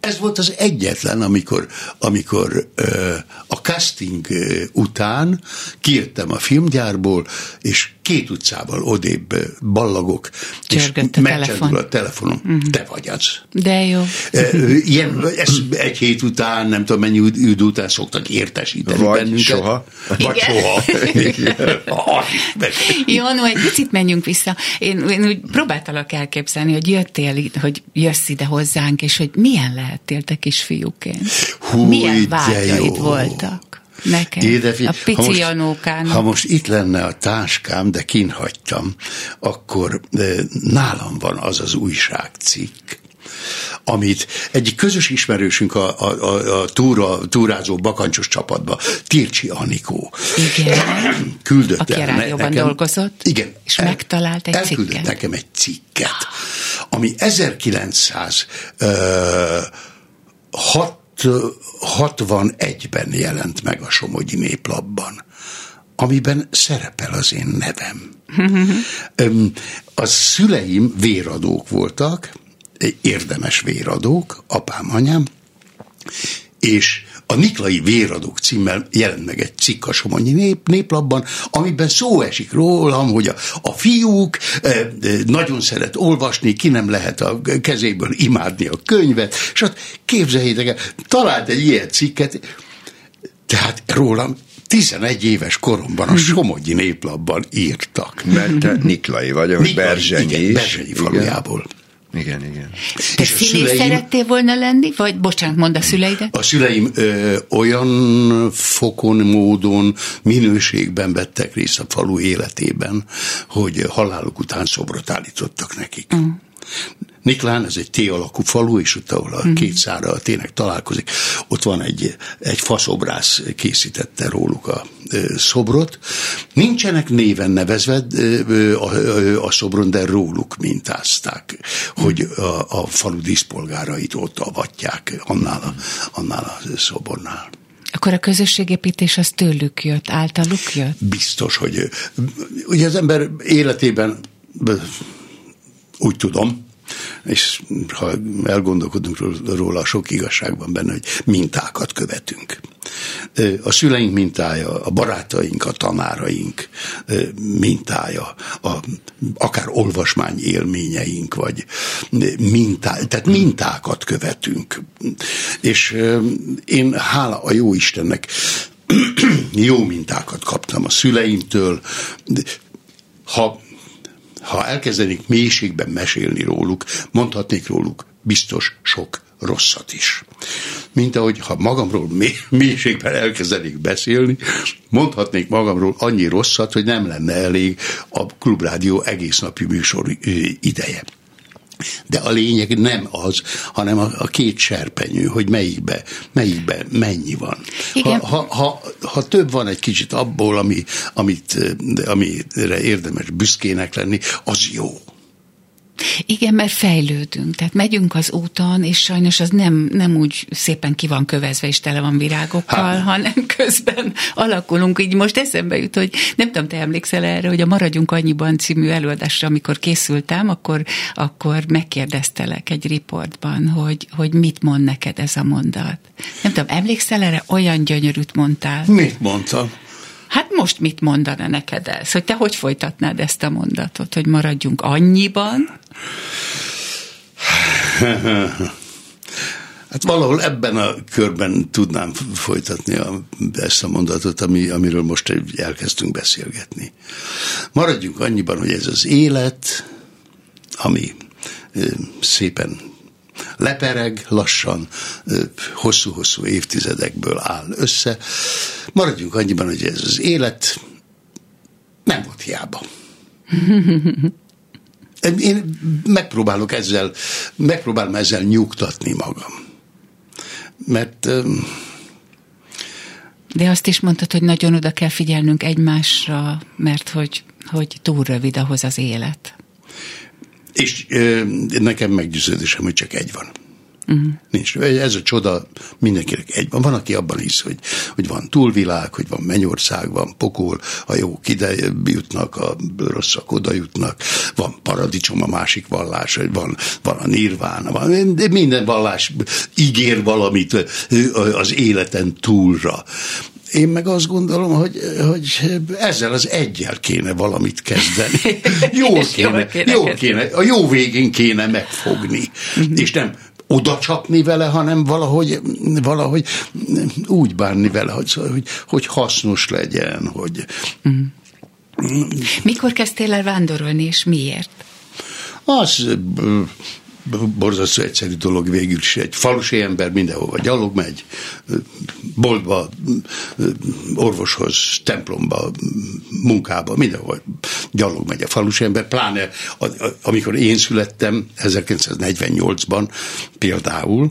Ez volt az egyetlen, amikor, amikor ö, a casting után kiértem a filmgyárból, és két utcával odébb ballagok, Csörgött és megcsendül a telefonom. Uh-huh. Te vagy az. De jó. Ilyen, ez egy hét után, nem tudom mennyi idő után szoktak értesíteni vagy bennünket. soha. Vagy Igen. soha. jó, no, egy picit menjünk vissza. Én, én úgy próbáltalak elképzelni, hogy jöttél, hogy jössz ide hozzánk, és hogy milyen lehettél te kisfiúként. Hú, milyen vágyaid voltak? Nekem. Édefi, a pici ha most, Ha most itt lenne a táskám, de kinhagytam, akkor nálam van az az újságcikk, amit egyik közös ismerősünk a, a, a, a túra, túrázó bakancsos csapatba, Tircsi Anikó. Igen. Küldött Aki el a rádióban nekem, dolgozott, igen, és el, megtalált egy elküldött cikket. nekem egy cikket, ami 1906 61-ben jelent meg a Somogyi néplapban, amiben szerepel az én nevem. a szüleim véradók voltak, érdemes véradók, apám, anyám, és a Niklai Véradók címmel jelent meg egy cikk a Somonyi nép, néplapban, amiben szó esik rólam, hogy a, a fiúk e, e, nagyon szeret olvasni, ki nem lehet a kezéből imádni a könyvet, és ott képzeljétek el, talált egy ilyen cikket, tehát rólam 11 éves koromban a Somogyi néplapban írtak. Mert te Niklai vagy, Niklai, Berzsenyi igen, Berzsenyi falujából. Igen. Igen, igen. Te színész szüleim, szerettél volna lenni, vagy bocsánat, mondd a szüleidet? A szüleim ö, olyan fokon, módon, minőségben vettek részt a falu életében, hogy haláluk után szobrot állítottak nekik. Uh. Niklán, ez egy T-alakú falu, és ott, ahol a két szára tényleg találkozik, ott van egy, egy faszobrász készítette róluk a szobrot. Nincsenek néven nevezve a, a szobron, de róluk mintázták, hogy a, a falu díszpolgárait ott avatják annál a, annál a szobornál. Akkor a közösségépítés az tőlük jött, általuk jött? Biztos, hogy ugye az ember életében úgy tudom, és ha elgondolkodunk róla, sok igazság van benne, hogy mintákat követünk. A szüleink mintája, a barátaink, a tanáraink mintája, a, akár olvasmány élményeink, vagy mintá, tehát mintákat követünk. És én hála a jó Istennek jó mintákat kaptam a szüleimtől, ha ha elkezdenék mélységben mesélni róluk, mondhatnék róluk biztos sok rosszat is. Mint ahogy ha magamról mély, mélységben elkezdenék beszélni, mondhatnék magamról annyi rosszat, hogy nem lenne elég a Klubrádió egész napi műsor ideje. De a lényeg nem az, hanem a, a két serpenyő, hogy melyikbe, melyikbe mennyi van. Igen. Ha, ha, ha, ha több van egy kicsit abból, ami, amit, amire érdemes büszkének lenni, az jó. Igen, mert fejlődünk, tehát megyünk az úton, és sajnos az nem, nem úgy szépen ki van kövezve, és tele van virágokkal, ha. hanem közben alakulunk. Így most eszembe jut, hogy nem tudom, te emlékszel erre, hogy a Maradjunk annyiban című előadásra, amikor készültem, akkor, akkor megkérdeztelek egy riportban, hogy, hogy mit mond neked ez a mondat. Nem tudom, emlékszel erre? Olyan gyönyörűt mondtál. Mit mondtam? Hát most mit mondana neked ez? Hogy te hogy folytatnád ezt a mondatot, hogy maradjunk annyiban? Hát valahol ebben a körben tudnám folytatni a, ezt a mondatot, ami, amiről most elkezdtünk beszélgetni. Maradjunk annyiban, hogy ez az élet, ami szépen lepereg, lassan, hosszú-hosszú évtizedekből áll össze. Maradjunk annyiban, hogy ez az élet nem volt hiába. Én megpróbálok ezzel, megpróbálom ezzel nyugtatni magam. Mert de azt is mondtad, hogy nagyon oda kell figyelnünk egymásra, mert hogy, hogy túl rövid ahhoz az élet. És nekem meggyőződésem, hogy csak egy van. Uh-huh. Nincs. Ez a csoda mindenkinek egy van. Van, aki abban hisz, hogy, hogy van túlvilág, hogy van mennyország, van pokol, a jók ide jutnak, a rosszak oda jutnak, van paradicsom a másik vallás, van, van a nirvána, van, minden vallás ígér valamit az életen túlra. Én meg azt gondolom, hogy, hogy ezzel az egyel kéne valamit kezdeni. Jól kéne, jól kéne, a jó végén kéne megfogni. Uh-huh. És nem oda csapni vele, hanem valahogy, valahogy úgy bánni vele, hogy, hogy, hogy hasznos legyen. Hogy... Uh-huh. Mikor kezdtél el vándorolni, és miért? Az borzasztó egyszerű dolog végül is. Egy falusi ember mindenhova gyalog megy, boltba, orvoshoz, templomba, munkába, mindenhol gyalog megy a falusi ember, pláne amikor én születtem 1948-ban például,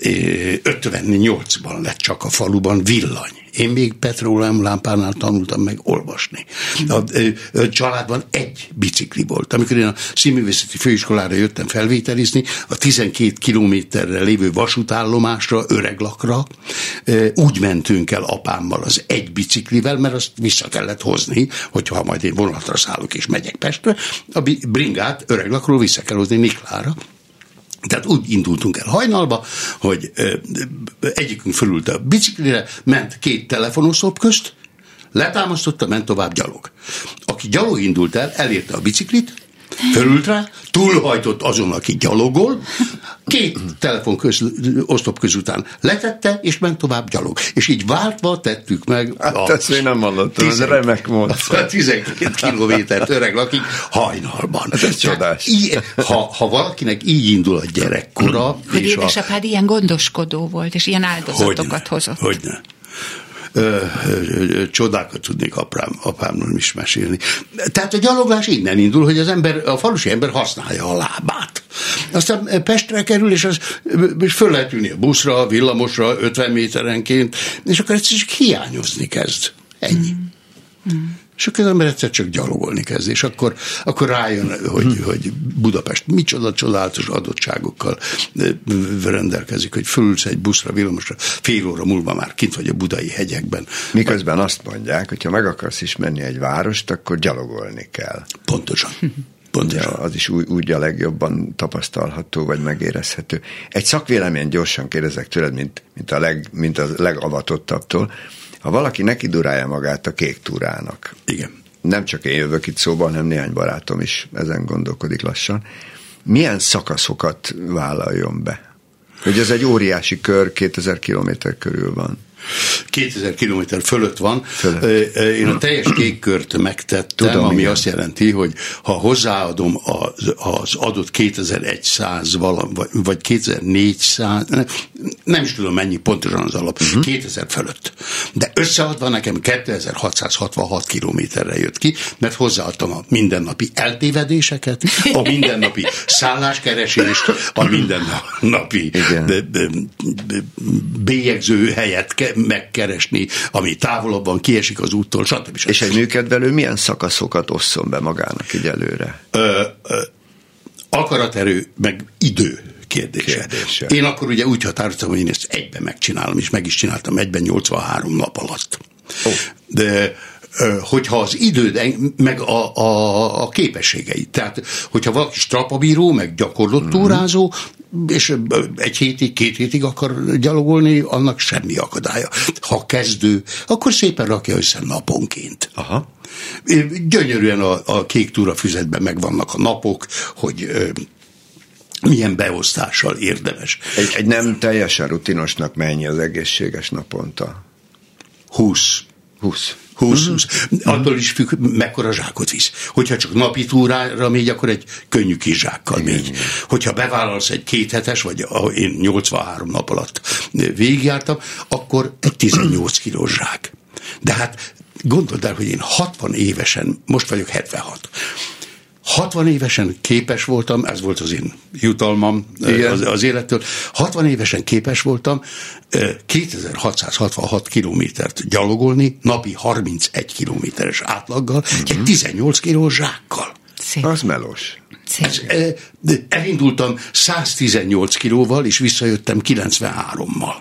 58-ban lett csak a faluban villany. Én még petróleum lámpánál tanultam meg olvasni. A, a családban egy bicikli volt. Amikor én a színművészeti főiskolára jöttem felvételizni, a 12 kilométerre lévő vasútállomásra, öreglakra, úgy mentünk el apámmal az egy biciklivel, mert azt vissza kellett hozni, hogyha majd én vonatra szállok és megyek Pestre, a bringát öreglakról vissza kell hozni Niklára, tehát úgy indultunk el hajnalba, hogy egyikünk fölült a biciklire, ment két telefonoszlop közt, letámasztotta, ment tovább gyalog. Aki gyalog indult el, elérte a biciklit, fölült rá, túlhajtott azon, aki gyalogol, két telefon köz, oszlop közután letette, és ment tovább gyalog. És így váltva tettük meg. Hát a ezt én nem hallottam, ez remek módszer. 12 kilométert öreg lakik hajnalban. Hát ez csodás. Így, ha, ha valakinek így indul a gyerekkora. Hogy édesapád a... ilyen gondoskodó volt, és ilyen áldozatokat hogyne, hozott. Hogyne ö, ö, csodákat tudnék apám, apámról is mesélni. Tehát a gyaloglás innen indul, hogy az ember, a falusi ember használja a lábát. Aztán Pestre kerül, és, az, és föl lehet ülni a buszra, a villamosra 50 méterenként, és akkor egyszer csak hiányozni kezd. Ennyi. Mm. Mm és akkor az ember egyszer csak gyalogolni kezd, és akkor, akkor rájön, hogy, hmm. hogy Budapest micsoda csodálatos adottságokkal rendelkezik, hogy fölülsz egy buszra, villamosra, fél óra múlva már kint vagy a budai hegyekben. Miközben azt mondják, hogy ha meg akarsz ismerni egy várost, akkor gyalogolni kell. Pontosan. Pontosan. Ja, az is úgy, úgy a legjobban tapasztalható, vagy megérezhető. Egy szakvélemény gyorsan kérdezek tőled, mint, mint, a, leg, mint a legavatottabbtól. Ha valaki neki durálja magát a kék túrának, Igen. nem csak én jövök itt szóba, hanem néhány barátom is ezen gondolkodik lassan, milyen szakaszokat vállaljon be? Hogy ez egy óriási kör, 2000 kilométer körül van. 2000 kilométer fölött van. Fölött. Én a teljes kékkört megtettem, Tudom, ami igen. azt jelenti, hogy ha hozzáadom az, az adott 2100 valam, vagy 2400, nem is tudom mennyi pontosan az alap, uh-huh. 2000 fölött. De összeadva nekem 2666 kilométerre jött ki, mert hozzáadtam a mindennapi eltévedéseket, a mindennapi szálláskeresést, a mindennapi bélyegző helyet megkeresni, ami távolabb van, kiesik az úttól, stb. stb. És egy műkedvelő milyen szakaszokat osszon be magának így előre? Ö, ö, akaraterő, meg idő kérdése. kérdése. Én akkor ugye úgy határoztam, hogy én ezt egyben megcsinálom, és meg is csináltam egyben 83 nap alatt. Oh. De hogyha az időd, meg a, a, a képességeit. Tehát, hogyha valaki strapabíró, meg gyakorlott mm. túrázó, és egy hétig, két hétig akar gyalogolni, annak semmi akadálya. Ha kezdő, akkor szépen rakja össze naponként. Aha. Gyönyörűen a, a kék túra füzetben megvannak a napok, hogy milyen beosztással érdemes. Egy, egy nem teljesen rutinosnak mennyi az egészséges naponta? 20. 20. 20, 20. Uh-huh. Attól is függ, mekkora zsákot visz. Hogyha csak napi túrára megy, akkor egy könnyű kis zsákkal megy. Hogyha bevállalsz egy kéthetes, vagy én 83 nap alatt végigjártam, akkor egy 18 kilós zsák. De hát gondold el, hogy én 60 évesen, most vagyok 76, 60 évesen képes voltam, ez volt az én jutalmam az, az élettől, 60 évesen képes voltam 2666 kilométert gyalogolni, napi 31 kilométeres átlaggal, uh-huh. egy 18 kilós zsákkal. Szép. Az melós. Ez, elindultam 118 kilóval, és visszajöttem 93-mal.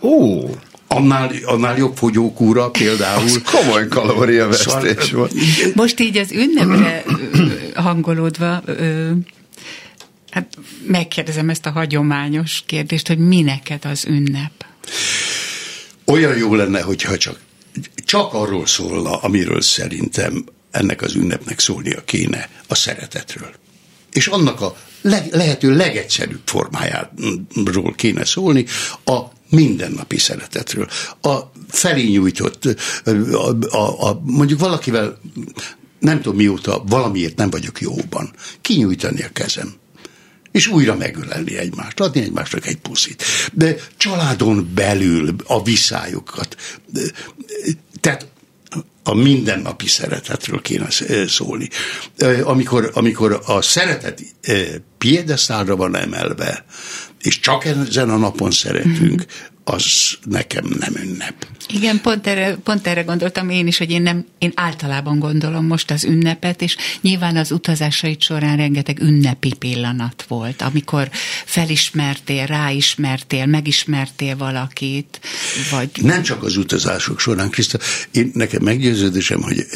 Ó! Annál, annál jobb fogyókúra például. Az komoly kalóriavesztés szóval, volt. Most így az ünnepre hangolódva, hát megkérdezem ezt a hagyományos kérdést, hogy mi neked az ünnep? Olyan jó lenne, hogyha csak, csak arról szólna, amiről szerintem ennek az ünnepnek szólnia kéne, a szeretetről. És annak a leg, lehető legegyszerűbb formájáról kéne szólni, a mindennapi szeretetről. A felé nyújtott, a, a, a, mondjuk valakivel nem tudom mióta valamiért nem vagyok jóban, kinyújtani a kezem és újra megölelni egymást, adni egymásnak egy puszit. De családon belül a viszályokat, tehát a mindennapi szeretetről kéne szólni. Amikor, amikor a szeretet piedesztálra van emelve, és csak ezen a napon szeretünk, az nekem nem ünnep. Igen, pont erre, pont erre gondoltam én is, hogy én, nem, én általában gondolom most az ünnepet, és nyilván az utazásaid során rengeteg ünnepi pillanat volt, amikor felismertél, ráismertél, megismertél valakit, vagy... Nem csak az utazások során, Kriszta, én nekem meggyőződésem, hogy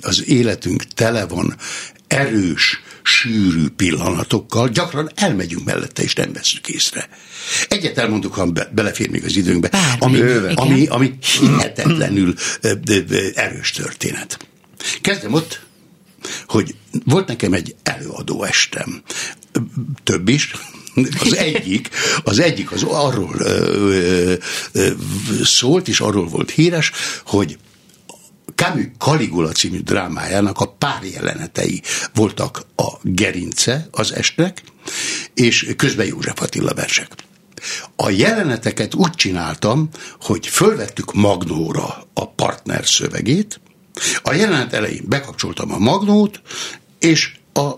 az életünk tele van erős, sűrű pillanatokkal, gyakran elmegyünk mellette, és nem veszük észre. Egyet elmondok, ha be, belefér még az időnkbe, ami, ami, ami hihetetlenül erős történet. Kezdem ott, hogy volt nekem egy előadó estem, több is, az egyik, az egyik az arról ö, ö, szólt, és arról volt híres, hogy Camus Caligula című drámájának a pár jelenetei voltak a gerince az estnek, és közben József Attila versek. A jeleneteket úgy csináltam, hogy fölvettük Magnóra a partner szövegét, a jelenet elején bekapcsoltam a Magnót, és a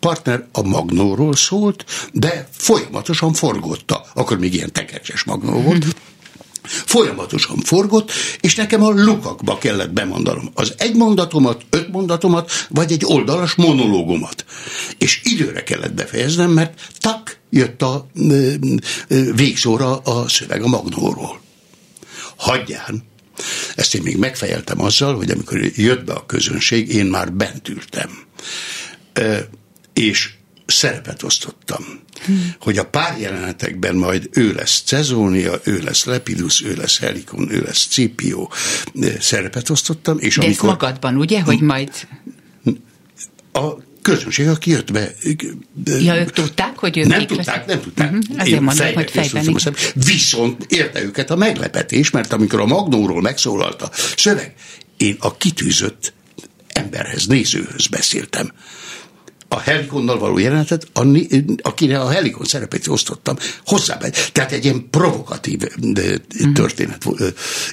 partner a Magnóról szólt, de folyamatosan forgotta. Akkor még ilyen tekercses Magnó volt. Folyamatosan forgott, és nekem a lukakba kellett bemondanom az egy mondatomat, öt mondatomat, vagy egy oldalas monológomat. És időre kellett befejeznem, mert tak, jött a végszóra a szöveg a magnóról. Hagyján, ezt én még megfejeltem azzal, hogy amikor jött be a közönség, én már bent ültem. És szerepet osztottam. Hmm. Hogy a pár jelenetekben majd ő lesz Cezónia, ő lesz Lepidus, ő lesz Helikon, ő lesz Scipio szerepet osztottam. És De amikor... ez magadban, ugye, hogy majd... A közönség, aki jött be. Ja, ők tudták, hogy ők Nem tudták, lesz? nem tudták. Uh-huh. Azért mondom, hogy fejben Viszont érte őket a meglepetés, mert amikor a Magnóról megszólalt a szöveg, én a kitűzött emberhez, nézőhöz beszéltem a Helikonnal való jelenetet, akire a Helikon szerepét osztottam, hozzá Tehát egy ilyen provokatív történet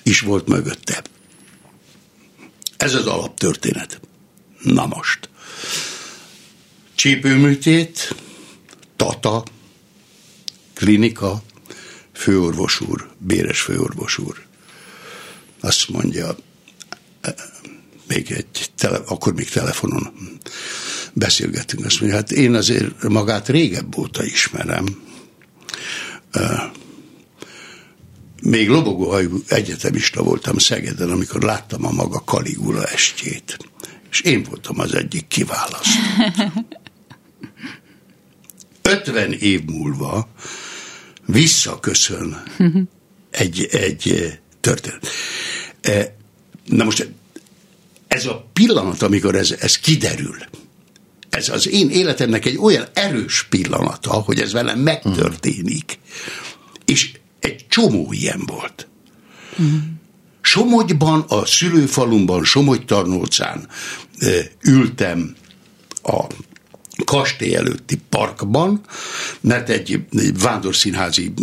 is volt mögötte. Ez az alaptörténet. Na most. Csípőműtét, Tata, klinika, főorvos úr, béres főorvos úr. Azt mondja, még egy, tele, akkor még telefonon beszélgettünk, azt mondja, hát én azért magát régebb óta ismerem. Még lobogóhajú egyetemista voltam Szegeden, amikor láttam a maga Kaligula estjét. És én voltam az egyik kiválasztó. 50 év múlva visszaköszön egy, egy történet. Na most ez a pillanat, amikor ez, ez kiderül, ez az én életemnek egy olyan erős pillanata, hogy ez velem megtörténik. És egy csomó ilyen volt. Somogyban, a szülőfalumban, Somogy-Tarnócán ültem a kastély előtti parkban, mert egy vándorszínházi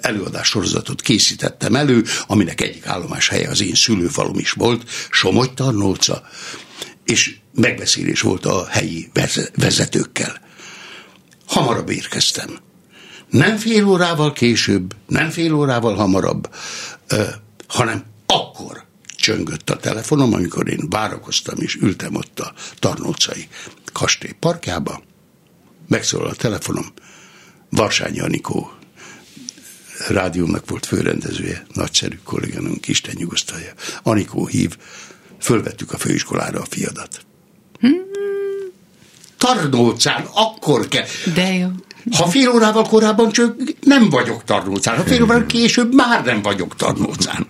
előadás sorozatot készítettem elő, aminek egyik állomás helye az én szülőfalum is volt, Somogy-Tarnóca, és megbeszélés volt a helyi vezetőkkel. Hamarabb érkeztem. Nem fél órával később, nem fél órával hamarabb, hanem akkor csöngött a telefonom, amikor én várakoztam és ültem ott a Tarnócai kastély parkjába. Megszólal a telefonom, Varsányi Anikó rádiónak volt főrendezője, nagyszerű kolléganunk, Isten nyugosztalja. Anikó hív, fölvettük a főiskolára a fiadat. Tarnócán akkor kell. De jó. Ha fél órával korábban csak nem vagyok Tarnócán, ha fél órával később már nem vagyok Tarnócán.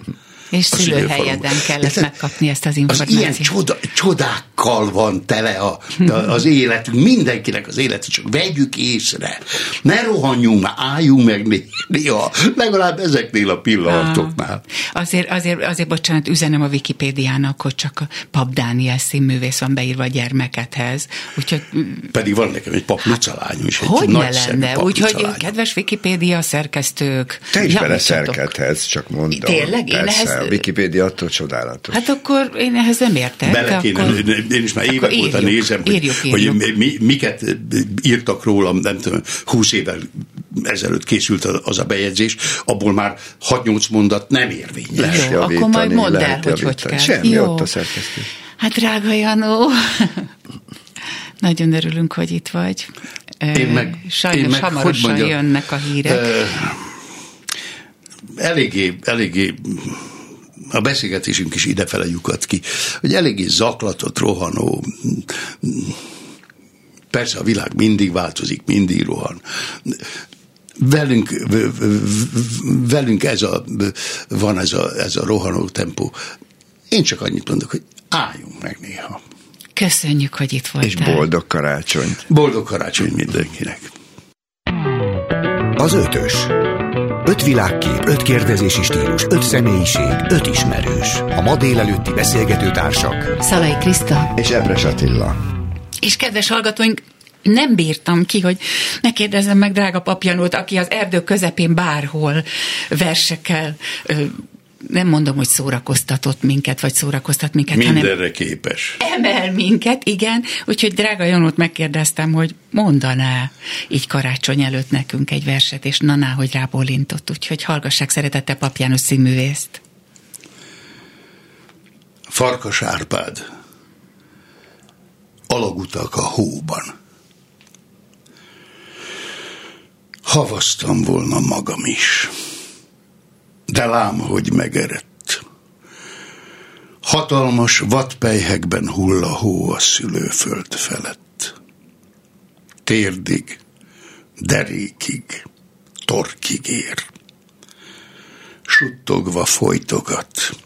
És szülőhelyeden kellett megkapni ezt az információt. Az ilyen csoda, csodákkal van tele a, a, az életünk, mindenkinek az élete, csak vegyük észre. Ne rohanjunk már, álljunk meg néha, legalább ezeknél a pillanatoknál. Ah, azért, azért, azért, bocsánat, üzenem a Wikipédiának, hogy csak a Pap Dániel színművész van beírva a gyermekethez. Úgyhogy, Pedig van nekem egy pap lányom is, egy hogy ne lenne? Úgyhogy kedves Wikipédia szerkesztők. Te is bele szerkethez, csak mondom. Tényleg? Én ehhez a Wikipédia attól csodálatos. Hát akkor én ehhez nem értek. Bele kéne, akkor... én is már évek óta nézem, hogy, írjuk, írjuk. hogy mi, miket írtak rólam, nem tudom, húsz évvel ezelőtt készült az a bejegyzés, abból már 6-8 mondat nem érvényes. Lehet Jó, javítani, akkor majd mondd el, hogy hogy kell. Semmi, Jó. ott a szerkesztő. Hát drága Janó, nagyon örülünk, hogy itt vagy. Én meg, Sajnos én meg, hamarosan hogy mondjam, jönnek a hírek. Uh, eléggé, eléggé a beszélgetésünk is idefele lyukat ki, hogy eléggé zaklatott, rohanó, persze a világ mindig változik, mindig rohan. Velünk, velünk ez a, van ez a, ez a rohanó tempó. Én csak annyit mondok, hogy álljunk meg néha. Köszönjük, hogy itt voltál. És boldog karácsony. Boldog karácsony mindenkinek. Az ötös. Öt világkép, öt kérdezési stílus, öt személyiség, öt ismerős. A ma délelőtti beszélgető társak. Szalai Kriszta. És Ebres Attila. És kedves hallgatóink, nem bírtam ki, hogy ne kérdezzem meg drága papjanót, aki az erdő közepén bárhol versekkel nem mondom, hogy szórakoztatott minket, vagy szórakoztat minket, Mindenre hanem képes. Emel minket, igen. Úgyhogy drága Janót megkérdeztem, hogy mondaná így karácsony előtt nekünk egy verset, és naná, hogy rábólintott. Úgyhogy hallgassák szeretette Papjános színművészt. Farkas Árpád. Alagutak a hóban. Havaztam volna magam is de lám, hogy megerett. Hatalmas vadpejhekben hull a hó a szülőföld felett. Térdig, derékig, torkig ér. Suttogva folytogat,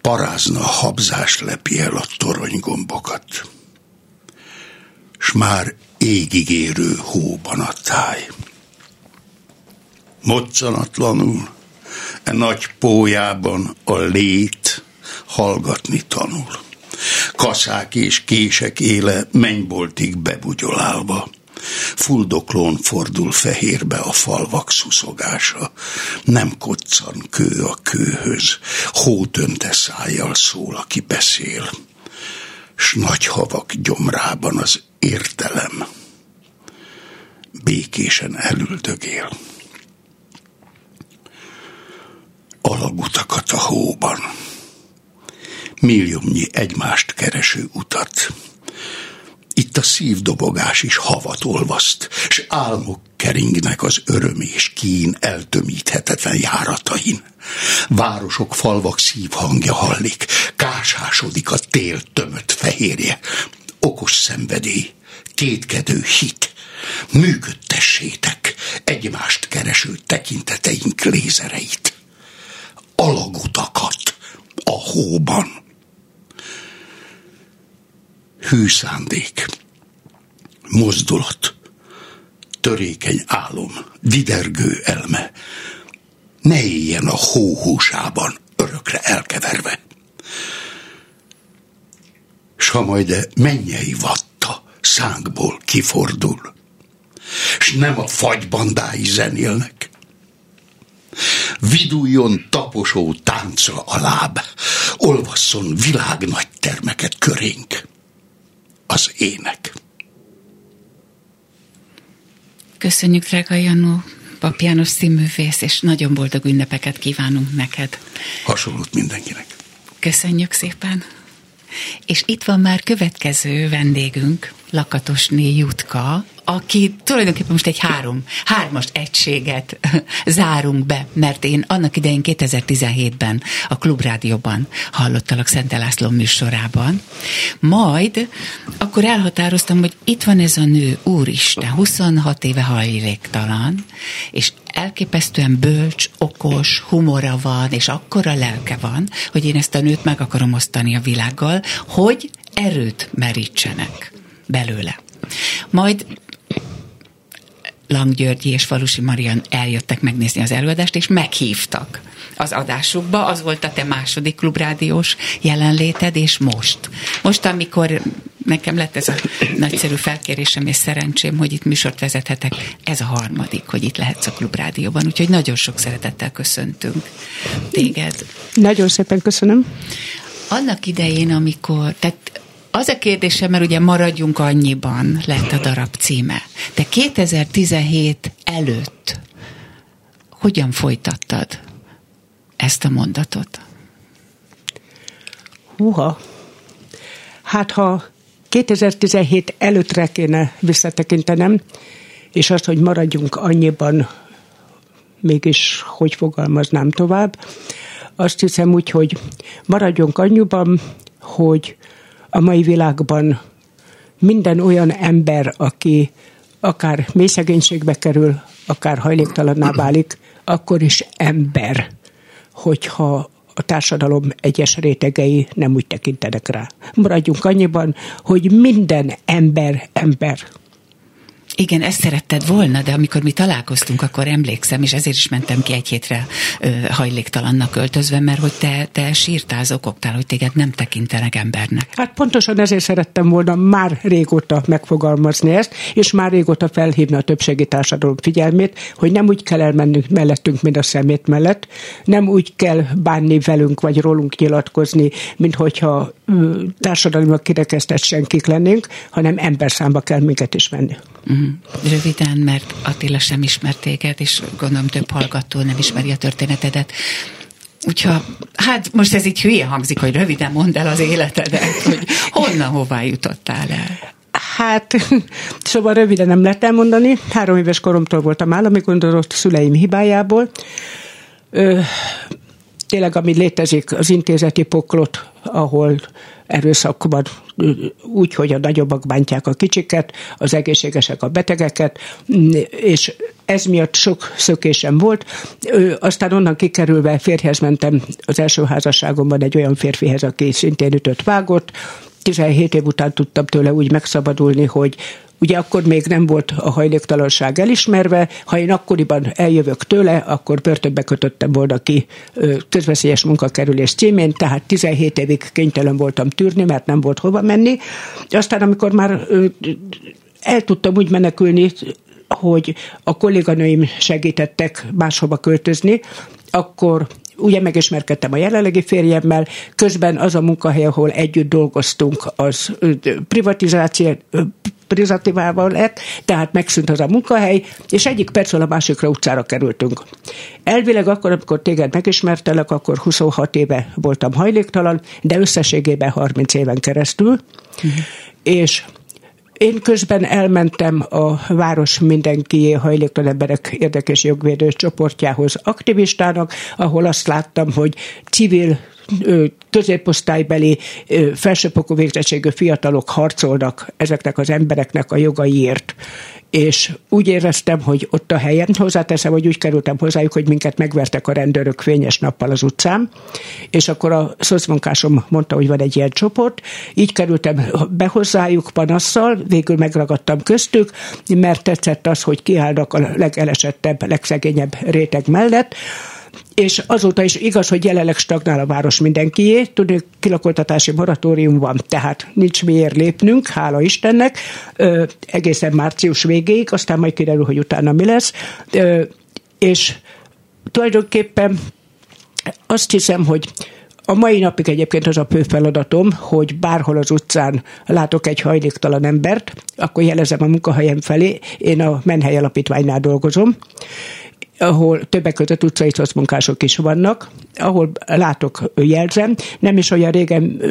parázna habzás lepi el a toronygombokat. s már égig érő hóban a táj. Moccanatlanul, e nagy pójában a lét hallgatni tanul. Kaszák és kések éle mennyboltig bebugyolálva. Fuldoklón fordul fehérbe a falvak szuszogása. Nem koccan kő a kőhöz, hótönte szájjal szól, aki beszél. S nagy havak gyomrában az értelem békésen elüldögél. Alagutakat a hóban, milliómnyi egymást kereső utat, itt a szívdobogás is havat olvaszt, s álmok keringnek az öröm és kín eltömíthetetlen járatain. Városok, falvak szívhangja hallik, kásásodik a tél tömött fehérje. Okos szenvedély, kétkedő hit, működtessétek egymást kereső tekinteteink lézereit. Alagutakat a hóban. Hű mozdulat, törékeny álom, didergő elme, ne éljen a hóhúsában örökre elkeverve. S ha majd de mennyei vatta szánkból kifordul, s nem a fagybandái zenélnek, viduljon taposó táncra a láb, olvasszon világ nagy termeket körénk az ének. Köszönjük, drága Janó, Pap János színművész, és nagyon boldog ünnepeket kívánunk neked. Hasonlót mindenkinek. Köszönjük szépen. És itt van már következő vendégünk, Lakatosné Jutka, aki tulajdonképpen most egy három, hármas egységet zárunk be, mert én annak idején 2017-ben a Klubrádióban hallottalak Szent László műsorában. Majd akkor elhatároztam, hogy itt van ez a nő, úristen, 26 éve hajléktalan, és elképesztően bölcs, okos, humora van, és akkora lelke van, hogy én ezt a nőt meg akarom osztani a világgal, hogy erőt merítsenek belőle. Majd Lang Györgyi és Falusi Marian eljöttek megnézni az előadást, és meghívtak az adásukba. Az volt a te második klubrádiós jelenléted, és most. Most, amikor nekem lett ez a nagyszerű felkérésem és szerencsém, hogy itt műsort vezethetek, ez a harmadik, hogy itt lehetsz a klubrádióban. Úgyhogy nagyon sok szeretettel köszöntünk téged. Nagyon szépen köszönöm. Annak idején, amikor, tehát az a kérdésem, mert ugye maradjunk annyiban lett a darab címe. De 2017 előtt hogyan folytattad ezt a mondatot? Húha! Hát ha 2017 előttre kéne visszatekintenem, és azt, hogy maradjunk annyiban, mégis hogy fogalmaznám tovább, azt hiszem úgy, hogy maradjunk annyiban, hogy a mai világban minden olyan ember, aki akár mély szegénységbe kerül, akár hajléktalanná válik, akkor is ember, hogyha a társadalom egyes rétegei nem úgy tekintenek rá. Maradjunk annyiban, hogy minden ember ember. Igen, ezt szeretted volna, de amikor mi találkoztunk, akkor emlékszem, és ezért is mentem ki egy hétre hajléktalannak öltözve, mert hogy te, te sírtál, zokogtál, hogy téged nem tekintenek embernek. Hát pontosan ezért szerettem volna már régóta megfogalmazni ezt, és már régóta felhívni a többségi társadalom figyelmét, hogy nem úgy kell elmennünk mellettünk, mint a szemét mellett, nem úgy kell bánni velünk, vagy rólunk nyilatkozni, mint hogyha társadalmiak kirekesztett senkik lennénk, hanem emberszámba kell minket is venni. Uh-huh. Röviden, mert Attila sem ismert téged, és gondolom több hallgató nem ismeri a történetedet. Úgyhogy, hát most ez így hülye hangzik, hogy röviden mondd el az életedet, hogy honnan, hová jutottál el. Hát, szóval röviden nem lehet elmondani. Három éves koromtól voltam állami gondozott szüleim hibájából. Ö, tényleg, ami létezik, az intézeti poklot, ahol erőszakban úgy, hogy a nagyobbak bántják a kicsiket, az egészségesek a betegeket, és ez miatt sok szökésem volt. Aztán onnan kikerülve férjhez mentem az első házasságomban egy olyan férfihez, aki szintén ütött vágott, 17 év után tudtam tőle úgy megszabadulni, hogy Ugye akkor még nem volt a hajléktalanság elismerve, ha én akkoriban eljövök tőle, akkor börtönbe kötöttem volna ki közveszélyes munkakerülés címén, tehát 17 évig kénytelen voltam tűrni, mert nem volt hova menni. Aztán amikor már el tudtam úgy menekülni, hogy a kolléganőim segítettek máshova költözni, akkor ugye megismerkedtem a jelenlegi férjemmel, közben az a munkahely, ahol együtt dolgoztunk, az privatizáció, privatizálva lett, tehát megszűnt az a munkahely, és egyik percről a másikra utcára kerültünk. Elvileg akkor, amikor téged megismertelek, akkor 26 éve voltam hajléktalan, de összességében 30 éven keresztül, uh-huh. és én közben elmentem a város mindenki hajléktalan emberek érdekes jogvédő csoportjához aktivistának, ahol azt láttam, hogy civil középosztálybeli felsőfokú végzettségű fiatalok harcolnak ezeknek az embereknek a jogaiért. És úgy éreztem, hogy ott a helyen, hozzáteszem, hogy úgy kerültem hozzájuk, hogy minket megvertek a rendőrök fényes nappal az utcán, és akkor a szocmunkásom mondta, hogy van egy ilyen csoport, így kerültem be hozzájuk panasszal, végül megragadtam köztük, mert tetszett az, hogy kiállnak a legelesettebb, legszegényebb réteg mellett, és azóta is igaz, hogy jelenleg stagnál a város mindenkié, tudni, kilakoltatási moratórium van, tehát nincs miért lépnünk, hála Istennek, ö, egészen március végéig, aztán majd kiderül, hogy utána mi lesz, ö, és tulajdonképpen azt hiszem, hogy a mai napig egyébként az a fő feladatom, hogy bárhol az utcán látok egy hajléktalan embert, akkor jelezem a munkahelyem felé, én a Menhely Alapítványnál dolgozom, ahol többek között utcai munkások is vannak, ahol látok, jelzem. Nem is olyan régen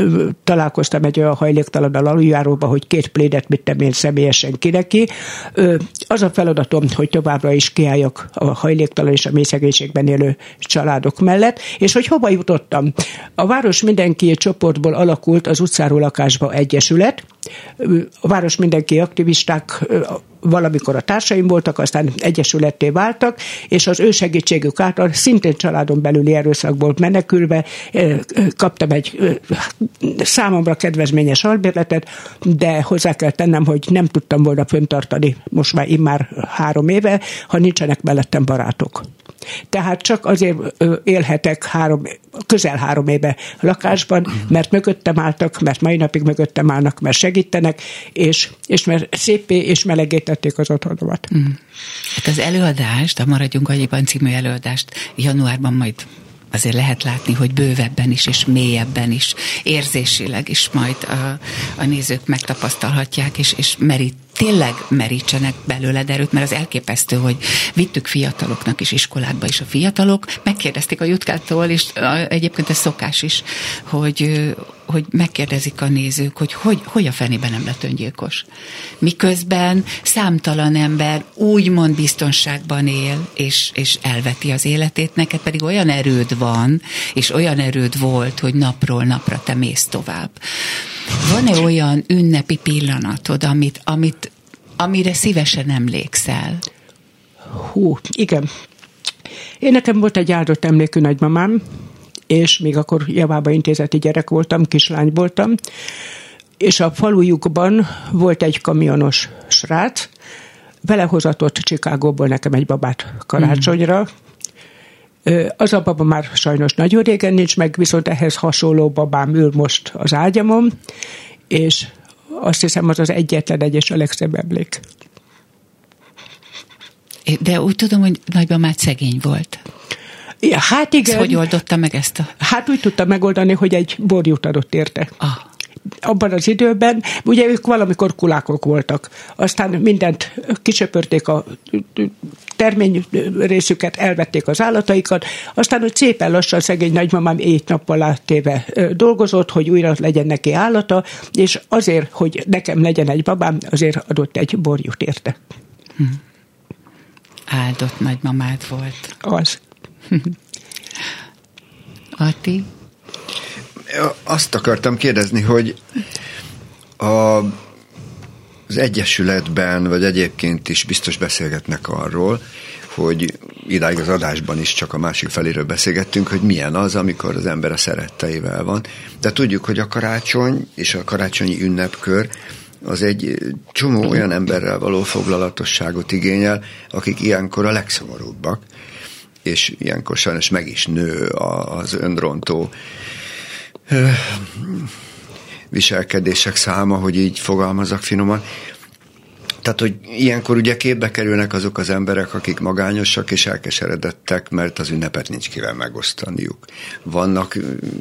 találkoztam egy olyan hajléktalan aluljáróba, hogy két plédet vittem én személyesen ki neki. Az a feladatom, hogy továbbra is kiálljak a hajléktalan és a mély szegénységben élő családok mellett, és hogy hova jutottam. A város mindenki csoportból alakult az utcáról lakásba egyesület, a város mindenki aktivisták valamikor a társaim voltak, aztán egyesületté váltak, és az ő segítségük által szintén családon belüli erőszakból menekülve kaptam egy számomra kedvezményes albérletet, de hozzá kell tennem, hogy nem tudtam volna föntartani most már immár három éve, ha nincsenek mellettem barátok. Tehát csak azért élhetek három, közel három éve lakásban, mert mögöttem álltak, mert mai napig mögöttem állnak, mert segítenek, és, és mert szépé és melegítették az otthonomat. Mm. Hát az előadást, a Maradjunk Annyiban című előadást januárban majd azért lehet látni, hogy bővebben is, és mélyebben is, érzésileg is majd a, a nézők megtapasztalhatják, és, és merít tényleg merítsenek belőle erőt, mert az elképesztő, hogy vittük fiataloknak is iskolákba is a fiatalok, megkérdezték a jutkától, és egyébként ez szokás is, hogy, hogy megkérdezik a nézők, hogy hogy, hogy a fenében nem lett öngyilkos. Miközben számtalan ember úgymond biztonságban él, és, és elveti az életét, neked pedig olyan erőd van, és olyan erőd volt, hogy napról napra te mész tovább. Van-e olyan ünnepi pillanatod, amit, amit, amire szívesen emlékszel? Hú, igen. Én nekem volt egy áldott emlékű nagymamám, és még akkor javába intézeti gyerek voltam, kislány voltam, és a falujukban volt egy kamionos srác, vele hozatott Csikágóból nekem egy babát karácsonyra, az a baba már sajnos nagyon régen nincs meg, viszont ehhez hasonló babám ül most az ágyamon, és azt hiszem az az egyetlen egy és a legszebb emlék. De úgy tudom, hogy nagymamát szegény volt. Ja, hát igen. Ezt hogy oldotta meg ezt a... Hát úgy tudta megoldani, hogy egy borjút adott érte. Ah abban az időben, ugye ők valamikor kulákok voltak, aztán mindent kicsöpörték a termény részüket, elvették az állataikat, aztán hogy szépen lassan szegény nagymamám ét nappal áttéve dolgozott, hogy újra legyen neki állata, és azért, hogy nekem legyen egy babám, azért adott egy borjút érte. Hm. Áldott nagymamád volt. Az. Ati? Azt akartam kérdezni, hogy a az Egyesületben, vagy egyébként is biztos beszélgetnek arról, hogy idáig az adásban is csak a másik feléről beszélgettünk, hogy milyen az, amikor az ember a szeretteivel van. De tudjuk, hogy a karácsony és a karácsonyi ünnepkör az egy csomó olyan emberrel való foglalatosságot igényel, akik ilyenkor a legszomorúbbak, és ilyenkor sajnos meg is nő az önrontó viselkedések száma, hogy így fogalmazok finoman. Tehát, hogy ilyenkor ugye képbe kerülnek azok az emberek, akik magányosak és elkeseredettek, mert az ünnepet nincs kivel megosztaniuk. Vannak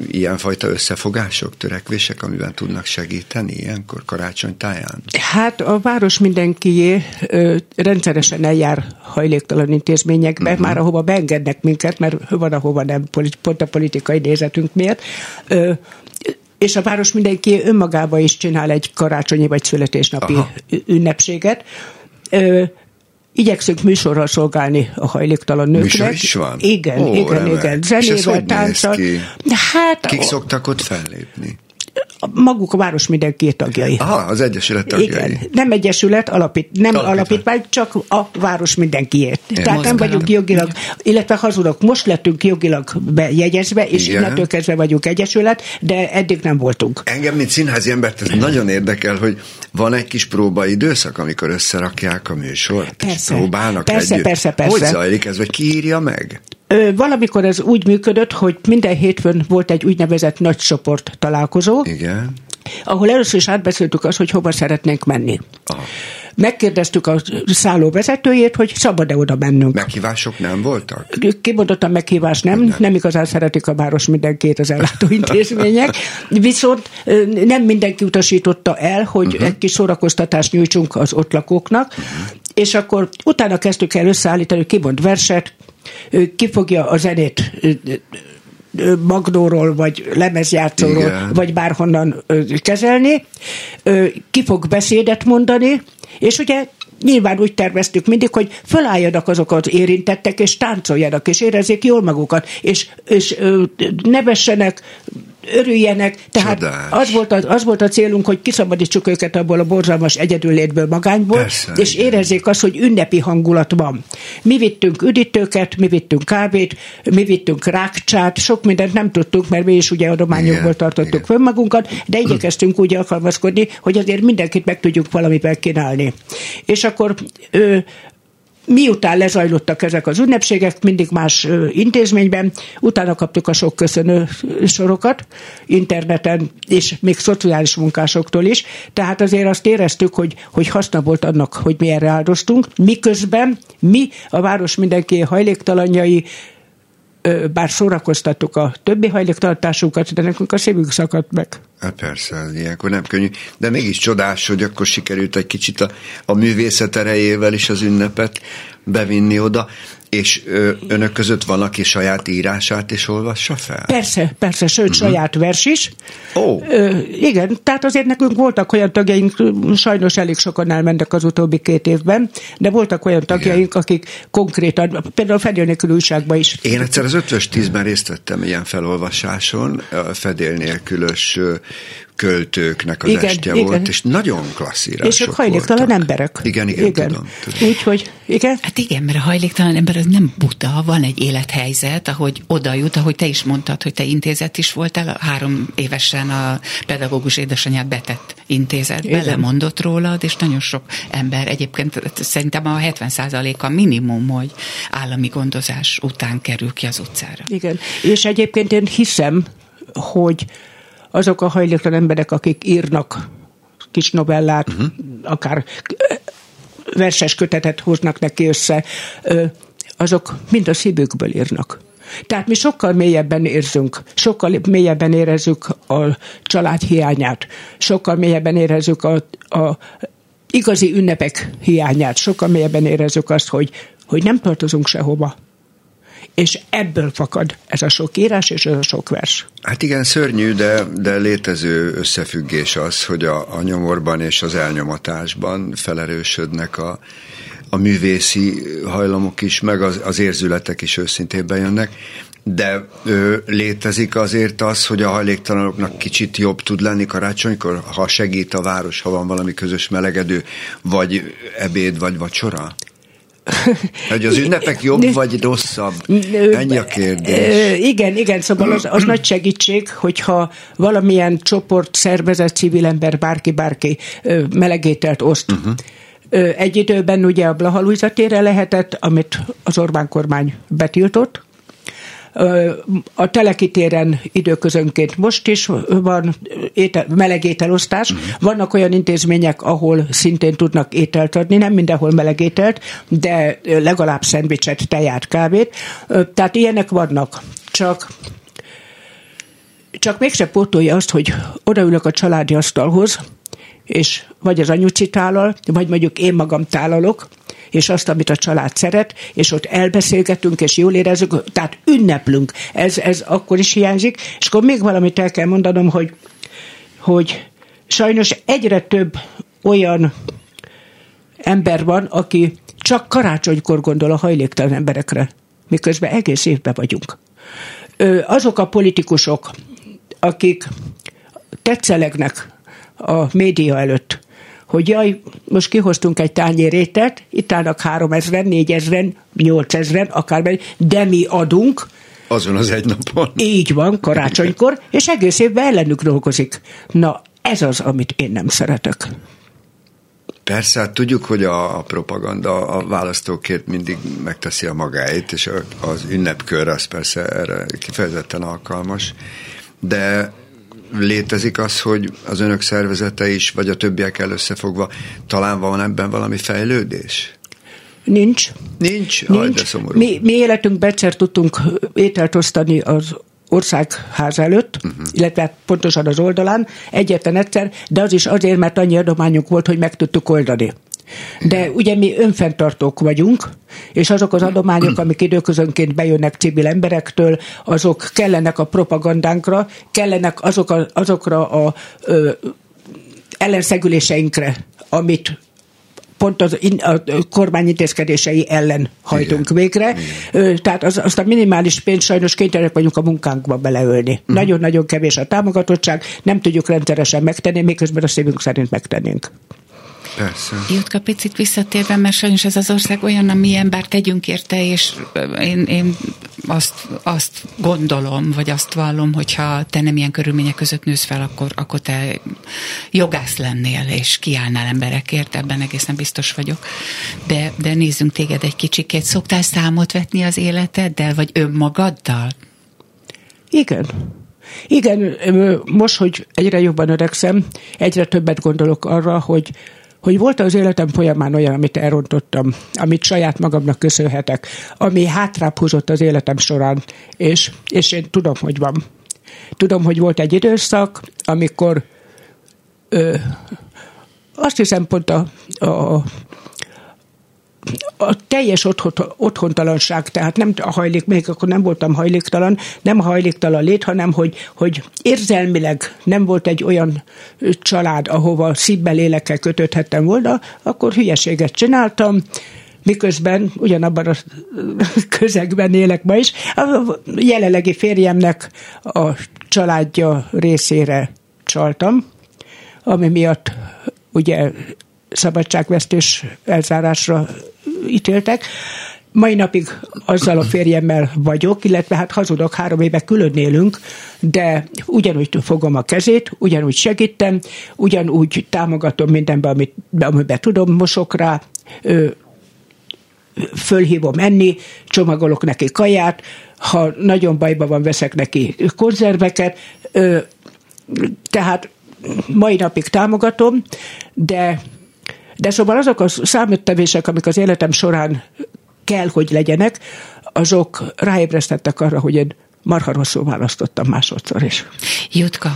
ilyenfajta összefogások, törekvések, amiben tudnak segíteni ilyenkor karácsony táján? Hát a város mindenkié ö, rendszeresen eljár hajléktalan intézményekbe, uh-huh. már ahova beengednek minket, mert van, ahova nem, pont a politikai nézetünk miért. Ö, és a város mindenki önmagába is csinál egy karácsonyi vagy születésnapi Aha. ünnepséget. Ö, igyekszünk műsorral szolgálni a hajléktalan nőknek. Műsor is van? Igen, Ó, igen, remek. igen. Zenével, tánccal. Hát, Kik szoktak ott fellépni? Maguk a város mindenki tagjai. Aha, az Egyesület tagjai. Igen, nem Egyesület, alapít, nem alapítvány, alapítvány csak a város mindenkiért. Én Tehát nem vagyunk jogilag, illetve hazudok, most lettünk jogilag bejegyezve, és Igen. innentől kezdve vagyunk Egyesület, de eddig nem voltunk. Engem, mint színházi embert, ez nagyon érdekel, hogy van egy kis próba időszak, amikor összerakják a műsort, persze, és próbálnak persze, együtt. Persze, persze, Hogy zajlik ez, vagy ki írja meg? Valamikor ez úgy működött, hogy minden hétfőn volt egy úgynevezett nagy csoport találkozó. Igen. Ahol először is átbeszéltük azt, hogy hova szeretnénk menni. Aha. Megkérdeztük a szálló vezetőjét, hogy szabad-e oda mennünk. Meghívások nem voltak? Kimondottan meghívás nem, nem, nem igazán szeretik a város mindenkét az ellátóintézmények, viszont nem mindenki utasította el, hogy uh-huh. egy kis szórakoztatást nyújtsunk az ott lakóknak, uh-huh. és akkor utána kezdtük el összeállítani, ki mond verset, ki fogja a zenét Magnóról, vagy lemezjátszóról, Igen. vagy bárhonnan kezelni, ki fog beszédet mondani, és ugye nyilván úgy terveztük mindig, hogy fölálljanak azok az érintettek, és táncoljanak, és érezzék jól magukat, és, és nevessenek, örüljenek. Tehát az volt, az, az volt a célunk, hogy kiszabadítsuk őket abból a borzalmas egyedüllétből, magányból, Persze, és igen. érezzék azt, hogy ünnepi hangulat van. Mi vittünk üdítőket, mi vittünk kávét, mi vittünk rákcsát, sok mindent nem tudtunk, mert mi is ugye adományokból tartottuk fönn magunkat, de igyekeztünk úgy alkalmazkodni, hogy azért mindenkit meg tudjuk valamivel kínálni. És akkor ő, Miután lezajlottak ezek az ünnepségek, mindig más intézményben, utána kaptuk a sok köszönő sorokat interneten, és még szociális munkásoktól is. Tehát azért azt éreztük, hogy, hogy haszna volt annak, hogy mi erre áldoztunk, miközben mi, a város mindenki hajléktalanjai, bár szórakoztattuk a többi hajléktartásunkat, de nekünk a szívünk szakadt meg. Hát persze, ez ilyenkor nem könnyű. De mégis csodás, hogy akkor sikerült egy kicsit a, a művészet erejével is az ünnepet bevinni oda. És ö, önök között van, aki saját írását is olvassa fel? Persze, persze, sőt, uh-huh. saját vers is. Oh. Ö, igen, tehát azért nekünk voltak olyan tagjaink, sajnos elég sokan elmentek az utóbbi két évben, de voltak olyan tagjaink, igen. akik konkrétan, például a Fedél nélkül újságban is. Én egyszer az ötös tízben részt vettem ilyen felolvasáson, a Fedél nélkülös költőknek az igen, estje igen. volt, és nagyon klassz írások És ők hajléktalan voltak. emberek. Igen, igen, igen. tudom. tudom. Úgyhogy, igen. Hát igen, mert a hajléktalan ember az nem buta, van egy élethelyzet, ahogy oda jut, ahogy te is mondtad, hogy te intézet is voltál, három évesen a pedagógus édesanyád betett intézetbe, igen. lemondott rólad, és nagyon sok ember, egyébként szerintem a 70 a minimum, hogy állami gondozás után kerül ki az utcára. Igen, és egyébként én hiszem, hogy azok a hajléktalan emberek, akik írnak kis novellát, uh-huh. akár verses kötetet hoznak neki össze, azok mind a szívükből írnak. Tehát mi sokkal mélyebben érzünk, sokkal mélyebben érezzük a család hiányát, sokkal mélyebben érezzük a, a igazi ünnepek hiányát, sokkal mélyebben érezzük azt, hogy, hogy nem tartozunk sehova és ebből fakad ez a sok írás és ez a sok vers. Hát igen, szörnyű, de, de létező összefüggés az, hogy a, a nyomorban és az elnyomatásban felerősödnek a, a művészi hajlamok is, meg az, az érzületek is őszintén bejönnek, de ö, létezik azért az, hogy a hajléktalanoknak kicsit jobb tud lenni karácsonykor, ha segít a város, ha van valami közös melegedő, vagy ebéd, vagy vacsora? Hogy az ünnepek jobb vagy rosszabb? Ennyi a kérdés. Igen, igen, szóval az, az nagy segítség, hogyha valamilyen csoport, szervezet, civil ember, bárki, bárki melegételt oszt. Uh-huh. Egy időben ugye a Blaha lehetett, amit az Orbán kormány betiltott, a telekitéren időközönként most is van étel, meleg ételosztás. Uh-huh. Vannak olyan intézmények, ahol szintén tudnak ételt adni, nem mindenhol meleg ételt, de legalább szendvicset, teját, kávét. Tehát ilyenek vannak. Csak csak mégse pótolja azt, hogy odaülök a családi asztalhoz, és vagy az anyuci tálal, vagy mondjuk én magam tálalok, és azt, amit a család szeret, és ott elbeszélgetünk, és jól érezzük, tehát ünneplünk. Ez, ez akkor is hiányzik. És akkor még valamit el kell mondanom, hogy, hogy sajnos egyre több olyan ember van, aki csak karácsonykor gondol a hajléktalan emberekre, miközben egész évben vagyunk. Azok a politikusok, akik tetszelegnek a média előtt, hogy jaj, most kihoztunk egy tányérétet, itt állnak három ezren, négy ezren, nyolc ezren, akármely, de mi adunk, azon az egy napon. Így van, karácsonykor, és egész évben ellenük dolgozik. Na, ez az, amit én nem szeretek. Persze, hát tudjuk, hogy a, a propaganda a választókért mindig megteszi a magáit, és az ünnepkör az persze erre kifejezetten alkalmas, de létezik az, hogy az önök szervezete is, vagy a többiekkel összefogva, talán van ebben valami fejlődés? Nincs. Nincs? Nincs. Aj, de szomorú. Mi, mi életünkben egyszer tudtunk ételt osztani az országház előtt, uh-huh. illetve pontosan az oldalán, egyetlen egyszer, de az is azért, mert annyi adományunk volt, hogy meg tudtuk oldani. De ugye mi önfenntartók vagyunk, és azok az adományok, amik időközönként bejönnek civil emberektől, azok kellenek a propagandánkra, kellenek azok a, azokra a ö, ellenszegüléseinkre, amit pont az in, a kormány intézkedései ellen hajtunk Igen. végre. Igen. Tehát az, azt a minimális pénzt sajnos kénytelenek vagyunk a munkánkba beleölni. Uh-huh. Nagyon-nagyon kevés a támogatottság, nem tudjuk rendszeresen megtenni, miközben a szívünk szerint megtennénk. Persze. Jutka, picit visszatérve, mert sajnos ez az ország olyan, amilyen, bár tegyünk érte, és én, én azt, azt gondolom, vagy azt vallom, hogyha te nem ilyen körülmények között nősz fel, akkor, akkor te jogász lennél, és kiállnál emberekért, ebben egészen biztos vagyok. De, de nézzünk téged egy kicsikét. Szoktál számot vetni az életeddel, vagy önmagaddal? Igen. Igen, most, hogy egyre jobban öregszem, egyre többet gondolok arra, hogy hogy volt az életem folyamán olyan, amit elrontottam, amit saját magamnak köszönhetek, ami hátrább húzott az életem során, és, és én tudom, hogy van. Tudom, hogy volt egy időszak, amikor ö, azt hiszem pont a, a a teljes otthon, otthontalanság, tehát nem a hajlék, még akkor nem voltam hajléktalan, nem a hajléktalan lét, hanem hogy, hogy érzelmileg nem volt egy olyan család, ahova szívbe lélekkel kötöthettem volna, akkor hülyeséget csináltam, miközben ugyanabban a közegben élek ma is. A jelenlegi férjemnek a családja részére csaltam, ami miatt ugye szabadságvesztés elzárásra ítéltek. Mai napig azzal a férjemmel vagyok, illetve hát hazudok, három éve külön élünk, de ugyanúgy fogom a kezét, ugyanúgy segítem, ugyanúgy támogatom mindenben, amit, amiben tudom, mosok rá, fölhívom enni, csomagolok neki kaját, ha nagyon bajban van, veszek neki konzerveket, tehát mai napig támogatom, de de szóval azok a számottevések, amik az életem során kell, hogy legyenek, azok ráébresztettek arra, hogy én marha rosszul választottam másodszor is. Jutka,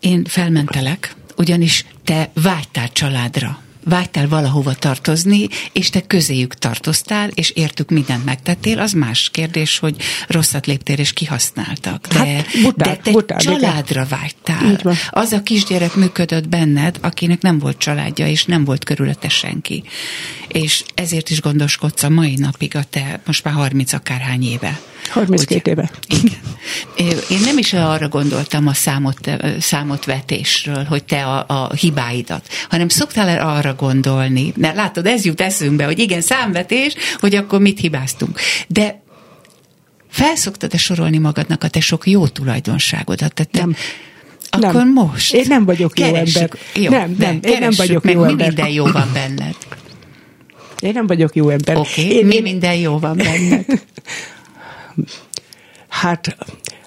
én felmentelek, ugyanis te vágytál családra vágytál valahova tartozni, és te közéjük tartoztál, és értük mindent megtettél, az más kérdés, hogy rosszat léptél és kihasználtak. De, hát, butál, de te butál, családra igen. vágytál. Az a kisgyerek működött benned, akinek nem volt családja, és nem volt körülötte senki. És ezért is gondoskodsz a mai napig a te, most már 30 akárhány éve. 32 éve. Igen. Én nem is arra gondoltam a számot, számot vetésről, hogy te a, a hibáidat, hanem szoktál arra gondolni, mert látod, ez jut eszünkbe, hogy igen, számvetés, hogy akkor mit hibáztunk. De felszoktad-e sorolni magadnak a te sok jó tulajdonságodat? Tehát te, nem. Akkor nem. most. Én nem vagyok jó ember. Jó, nem, nem, én nem vagyok meg, jó mi ember. minden jó van benned? Én nem vagyok jó ember. Oké, okay, mi én... minden jó van benned? Hát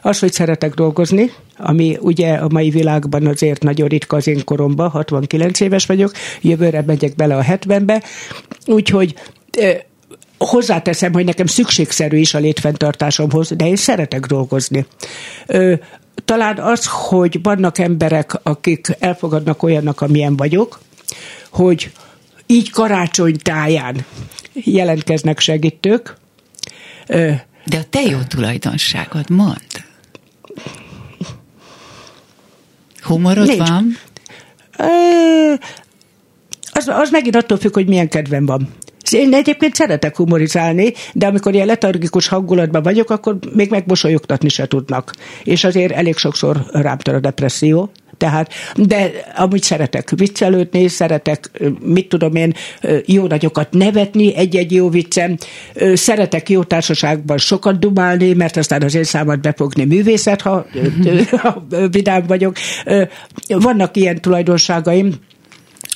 az, hogy szeretek dolgozni, ami ugye a mai világban azért nagyon ritka az én koromban, 69 éves vagyok, jövőre megyek bele a 70-be, úgyhogy hozzáteszem, hogy nekem szükségszerű is a létfenntartásomhoz, de én szeretek dolgozni. talán az, hogy vannak emberek, akik elfogadnak olyannak, amilyen vagyok, hogy így karácsony táján jelentkeznek segítők, de a te jó tulajdonságod, mond. Humorod Nincs. van? Az, az megint attól függ, hogy milyen kedvem van. Én egyébként szeretek humorizálni, de amikor ilyen letargikus hangulatban vagyok, akkor még megmosolyogtatni se tudnak. És azért elég sokszor rám tör a depresszió. Tehát, de amúgy szeretek viccelődni, szeretek, mit tudom én, jó nagyokat nevetni egy-egy jó viccem, szeretek jó társaságban sokat dumálni, mert aztán az én számot befogni művészet, ha, ha vidám vagyok. Vannak ilyen tulajdonságaim,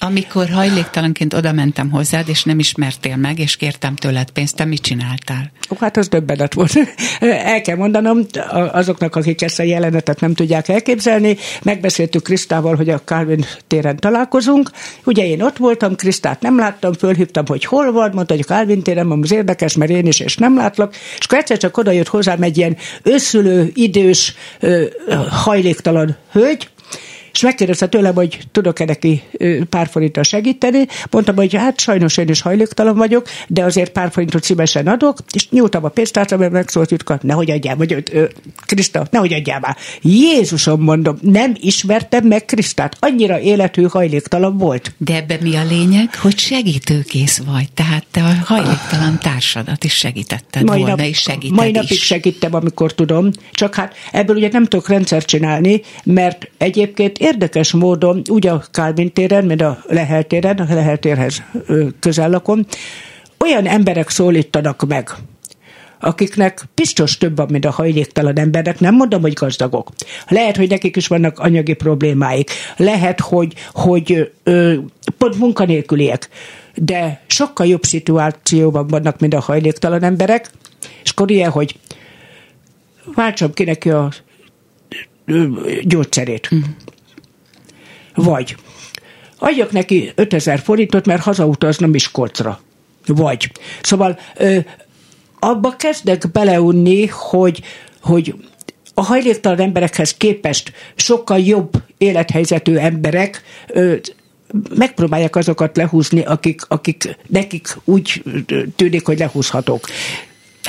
amikor hajléktalanként oda mentem hozzád, és nem ismertél meg, és kértem tőled pénzt, te mit csináltál? Ó, hát az döbbenet volt. El kell mondanom, azoknak, akik ezt a jelenetet nem tudják elképzelni, megbeszéltük Krisztával, hogy a Calvin téren találkozunk. Ugye én ott voltam, Krisztát nem láttam, fölhívtam, hogy hol van, mondta, hogy a Calvin téren van, az érdekes, mert én is, és nem látlak. És akkor egyszer csak oda jött hozzám egy ilyen összülő, idős, hajléktalan hölgy, és megkérdezte tőlem, hogy tudok-e neki pár forintra segíteni. Mondtam, hogy hát sajnos én is hajléktalan vagyok, de azért pár forintot szívesen adok, és nyúltam a pénztárcra, mert megszólt Jutka, nehogy adjál, vagy Kriszta, nehogy adjál már. Jézusom, mondom, nem ismertem meg Krisztát, annyira életű hajléktalan volt. De ebben mi a lényeg, hogy segítőkész vagy, tehát te a hajléktalan társadat is segítetted mai volna, nap, és segíted Mai napig is. segítem, amikor tudom, csak hát ebből ugye nem tudok rendszert csinálni, mert egyébként érdekes módon, úgy a Kálvin téren, mint a Lehel téren, a Lehel térhez közel lakom, olyan emberek szólítanak meg, akiknek biztos több van, mint a hajléktalan embernek, nem mondom, hogy gazdagok. Lehet, hogy nekik is vannak anyagi problémáik, lehet, hogy, hogy ö, pont munkanélküliek, de sokkal jobb szituációban vannak, mint a hajléktalan emberek, és akkor ilyen, hogy váltsam ki neki a gyógyszerét. Mm. Vagy adjak neki 5000 forintot, mert hazautazna Miskolcra. Vagy. Szóval ö, abba kezdek beleunni, hogy, hogy a hajléktalan emberekhez képest sokkal jobb élethelyzetű emberek ö, megpróbálják azokat lehúzni, akik, akik nekik úgy tűnik, hogy lehúzhatók.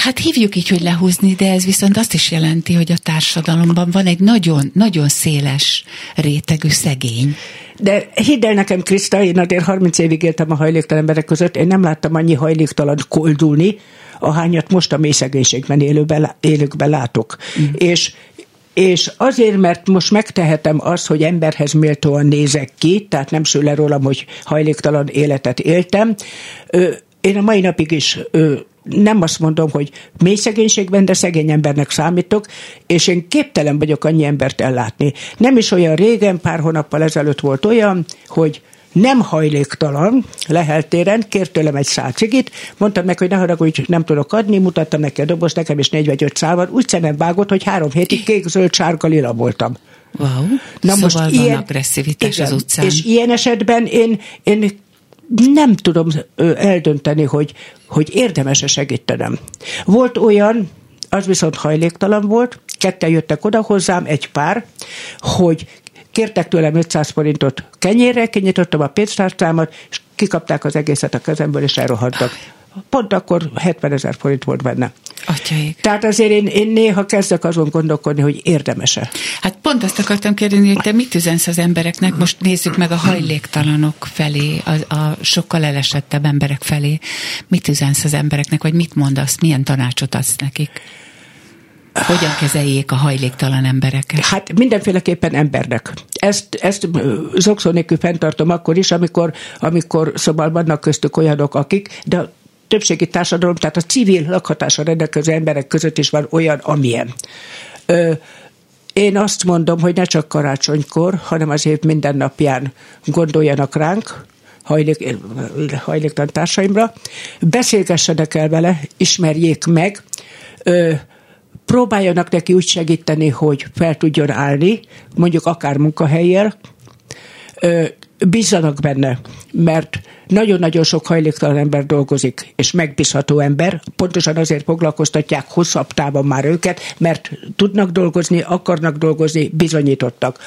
Hát hívjuk így, hogy lehúzni, de ez viszont azt is jelenti, hogy a társadalomban van egy nagyon, nagyon széles rétegű szegény. De hidd el nekem, Kriszta, én azért 30 évig éltem a hajléktalan emberek között, én nem láttam annyi hajléktalan koldulni, ahányat most a mély szegénységben élőben, élőkben látok. Mm. És és azért, mert most megtehetem azt, hogy emberhez méltóan nézek ki, tehát nem le rólam, hogy hajléktalan életet éltem, én a mai napig is nem azt mondom, hogy mély szegénységben, de szegény embernek számítok, és én képtelen vagyok annyi embert ellátni. Nem is olyan régen, pár hónappal ezelőtt volt olyan, hogy nem hajléktalan, leheltéren, kért tőlem egy szál cigit, mondtam neki, hogy ne haragudj, nem tudok adni, mutattam neki a doboz, nekem is négy vagy öt szál van, úgy szemem vágott, hogy három hétig kék, zöld, sárga, lila voltam. Wow. Na szóval most van ilyen, agresszivitás igen, az utcán. És ilyen esetben én, én nem tudom eldönteni, hogy, hogy érdemes-e segítenem. Volt olyan, az viszont hajléktalan volt, ketten jöttek oda hozzám, egy pár, hogy kértek tőlem 500 forintot kenyérre, kinyitottam a pénztárcámat, és kikapták az egészet a kezemből, és elrohadtak. Pont akkor 70 ezer forint volt benne. Atyaik. Tehát azért én, én néha kezdek azon gondolkodni, hogy érdemese. Hát pont azt akartam kérdezni, hogy te mit üzensz az embereknek, most nézzük meg a hajléktalanok felé, a, a sokkal elesettebb emberek felé. Mit üzensz az embereknek, vagy mit mondasz, milyen tanácsot adsz nekik? Hogyan kezeljék a hajléktalan embereket? Hát mindenféleképpen embernek. Ezt, ezt zokszó nélkül fenntartom akkor is, amikor, amikor szóval vannak köztük olyanok, akik, de többségi társadalom, tehát a civil lakhatásra rendelkező emberek között is van olyan, amilyen. Ö, én azt mondom, hogy ne csak karácsonykor, hanem az év minden napján gondoljanak ránk, hajlék, hajléktalan társaimra, beszélgessenek el vele, ismerjék meg, ö, próbáljanak neki úgy segíteni, hogy fel tudjon állni, mondjuk akár munkahelyjel, bízzanak benne, mert nagyon-nagyon sok hajléktalan ember dolgozik, és megbízható ember, pontosan azért foglalkoztatják hosszabb távon már őket, mert tudnak dolgozni, akarnak dolgozni, bizonyítottak.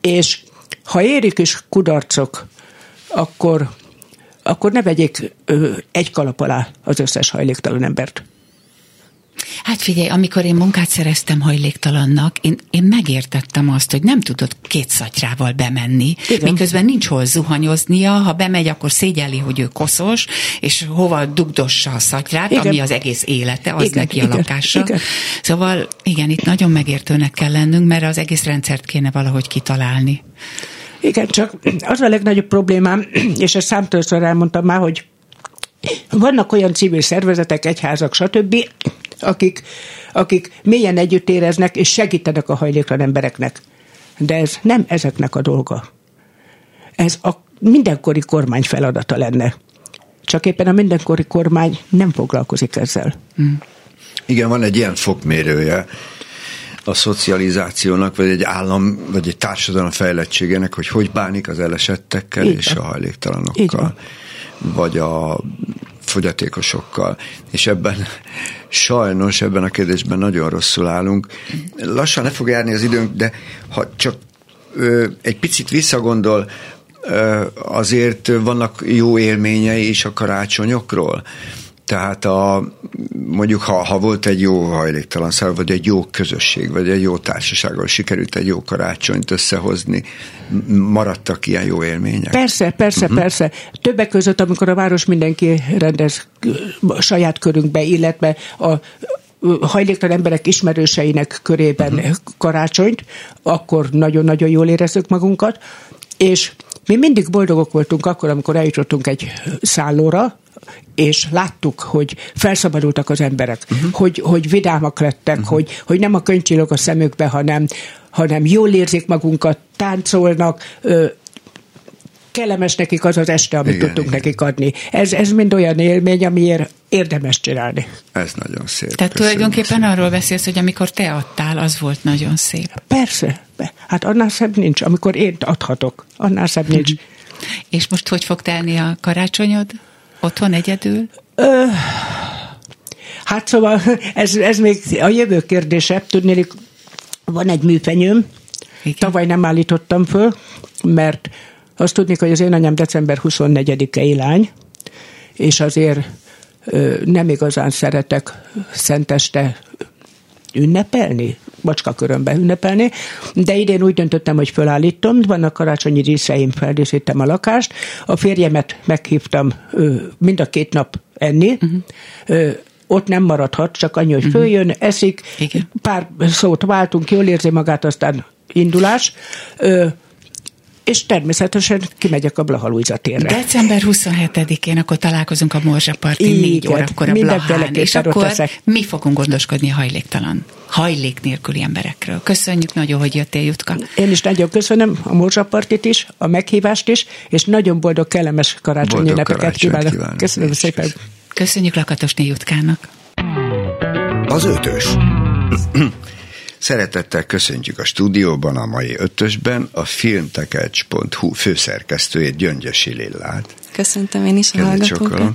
És ha érik is kudarcok, akkor, akkor ne vegyék egy kalap alá az összes hajléktalan embert. Hát figyelj, amikor én munkát szereztem hajléktalannak, én, én megértettem azt, hogy nem tudod két szatyrával bemenni, Igen. miközben nincs hol zuhanyoznia, ha bemegy, akkor szégyeli, hogy ő koszos, és hova dugdossa a szatyrát, igen. ami az egész élete, az igen, neki a igen, lakása. Igen. Szóval igen, itt nagyon megértőnek kell lennünk, mert az egész rendszert kéne valahogy kitalálni. Igen, csak az a legnagyobb problémám, és ezt számtőször elmondtam már, hogy vannak olyan civil szervezetek, egyházak, stb., akik, akik mélyen együtt éreznek és segítenek a hajléktalan embereknek. De ez nem ezeknek a dolga. Ez a mindenkori kormány feladata lenne. Csak éppen a mindenkori kormány nem foglalkozik ezzel. Hmm. Igen, van egy ilyen fokmérője a szocializációnak, vagy egy állam, vagy egy társadalom fejlettségének, hogy hogy bánik az elesettekkel Így és van. a hajléktalanokkal. Vagy a fogyatékosokkal, és ebben sajnos ebben a kérdésben nagyon rosszul állunk. Lassan ne fog járni az időnk, de ha csak ö, egy picit visszagondol, ö, azért vannak jó élményei is a karácsonyokról. Tehát a, mondjuk, ha, ha volt egy jó hajléktalan szál, vagy egy jó közösség, vagy egy jó társasággal sikerült egy jó karácsonyt összehozni, maradtak ilyen jó élmények? Persze, persze, uh-huh. persze. Többek között, amikor a város mindenki rendez saját körünkbe, illetve a hajléktalan emberek ismerőseinek körében uh-huh. karácsonyt, akkor nagyon-nagyon jól érezzük magunkat, és mi mindig boldogok voltunk akkor, amikor eljutottunk egy szállóra, és láttuk, hogy felszabadultak az emberek, uh-huh. hogy, hogy vidámak lettek, uh-huh. hogy, hogy nem a könycsillog a szemükbe, hanem, hanem jól érzik magunkat, táncolnak, ö, kellemes nekik az az este, amit igen, tudtunk igen. nekik adni. Ez, ez mind olyan élmény, amiért érdemes csinálni. Ez nagyon szép. Tehát tulajdonképpen szépen. arról beszélsz, hogy amikor te adtál, az volt nagyon szép. Persze. Hát annál szebb nincs. Amikor én adhatok, annál szebb nincs. És most hogy fog telni a karácsonyod? Otthon egyedül? Ö, hát szóval ez, ez még a jövő kérdése. Tudnélik, van egy műfenyőm, Igen. tavaly nem állítottam föl, mert azt tudni, hogy az én anyám december 24-e ilány, és azért nem igazán szeretek szenteste ünnepelni, bacskakörömbe ünnepelni, de idén úgy döntöttem, hogy fölállítom, vannak karácsonyi díszeim, feldíszítem a lakást, a férjemet meghívtam mind a két nap enni, uh-huh. ott nem maradhat, csak annyi, hogy uh-huh. följön, eszik, Igen. pár szót váltunk, jól érzi magát, aztán indulás és természetesen kimegyek a Blaha Luisa térre. December 27-én akkor találkozunk a Morzsaparti négy órakor a Blahán, és akkor teszek. mi fogunk gondoskodni a hajléktalan, hajlék nélküli emberekről. Köszönjük nagyon, hogy jöttél, Jutka. Én is nagyon köszönöm a Morzsapartit is, a meghívást is, és nagyon boldog, kellemes karácsonyi ünnepeket kívánok. kívánok. Köszönöm szépen. Köszönjük Lakatosné Jutkának. Az ötös. Szeretettel köszöntjük a stúdióban a mai ötösben a filmtekercs.hu főszerkesztőjét Gyöngyösi Lillát. Köszöntöm én is a hallgatókat.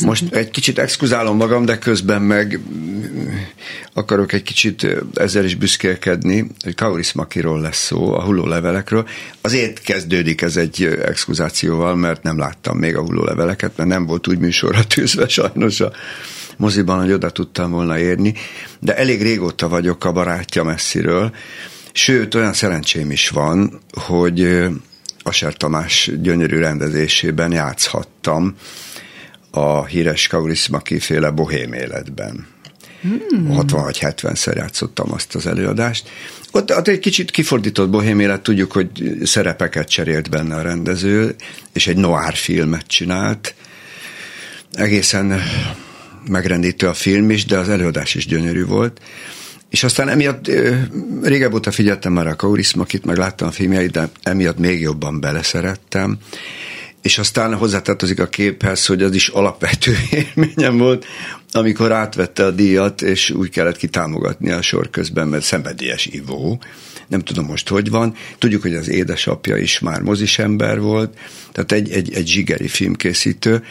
Most egy kicsit exkuzálom magam, de közben meg akarok egy kicsit ezzel is büszkélkedni, hogy Kaurismakiról lesz szó, a hullólevelekről. Azért kezdődik ez egy exkuzációval, mert nem láttam még a hullóleveleket, mert nem volt úgy műsorra tűzve sajnos a moziban, hogy oda tudtam volna érni, de elég régóta vagyok a barátja messziről, sőt, olyan szerencsém is van, hogy Aser Tamás gyönyörű rendezésében játszhattam a híres Kaurismaki féle bohém életben. Hmm. 60 vagy 70-szer játszottam azt az előadást. Ott, ott egy kicsit kifordított bohém élet, tudjuk, hogy szerepeket cserélt benne a rendező, és egy noir filmet csinált. Egészen megrendítő a film is, de az előadás is gyönyörű volt. És aztán emiatt régebb óta figyeltem már a Kaurismakit, meg láttam a filmjeit, de emiatt még jobban beleszerettem. És aztán hozzátartozik a képhez, hogy az is alapvető élményem volt, amikor átvette a díjat, és úgy kellett kitámogatni a sor közben, mert szenvedélyes ivó. Nem tudom most, hogy van. Tudjuk, hogy az édesapja is már mozis ember volt, tehát egy, egy, egy zsigeri filmkészítő.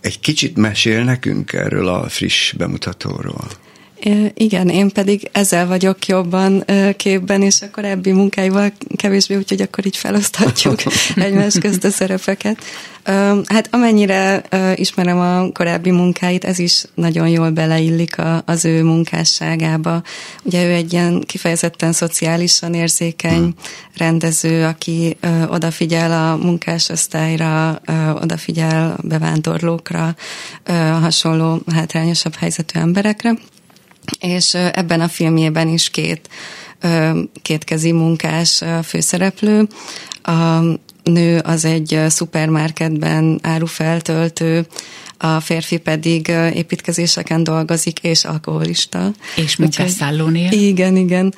Egy kicsit mesél nekünk erről a friss bemutatóról. Igen, én pedig ezzel vagyok jobban képben, és a korábbi munkáival kevésbé, úgyhogy akkor így felosztatjuk egymás közt a szerepeket. Hát amennyire ismerem a korábbi munkáit, ez is nagyon jól beleillik az ő munkásságába. Ugye ő egy ilyen kifejezetten szociálisan érzékeny hmm. rendező, aki odafigyel a munkásosztályra, odafigyel a bevándorlókra, hasonló hátrányosabb helyzetű emberekre és ebben a filmjében is két kétkezi munkás főszereplő. A nő az egy szupermarketben árufeltöltő, a férfi pedig építkezéseken dolgozik, és alkoholista. És munkásszállónél. Igen, igen.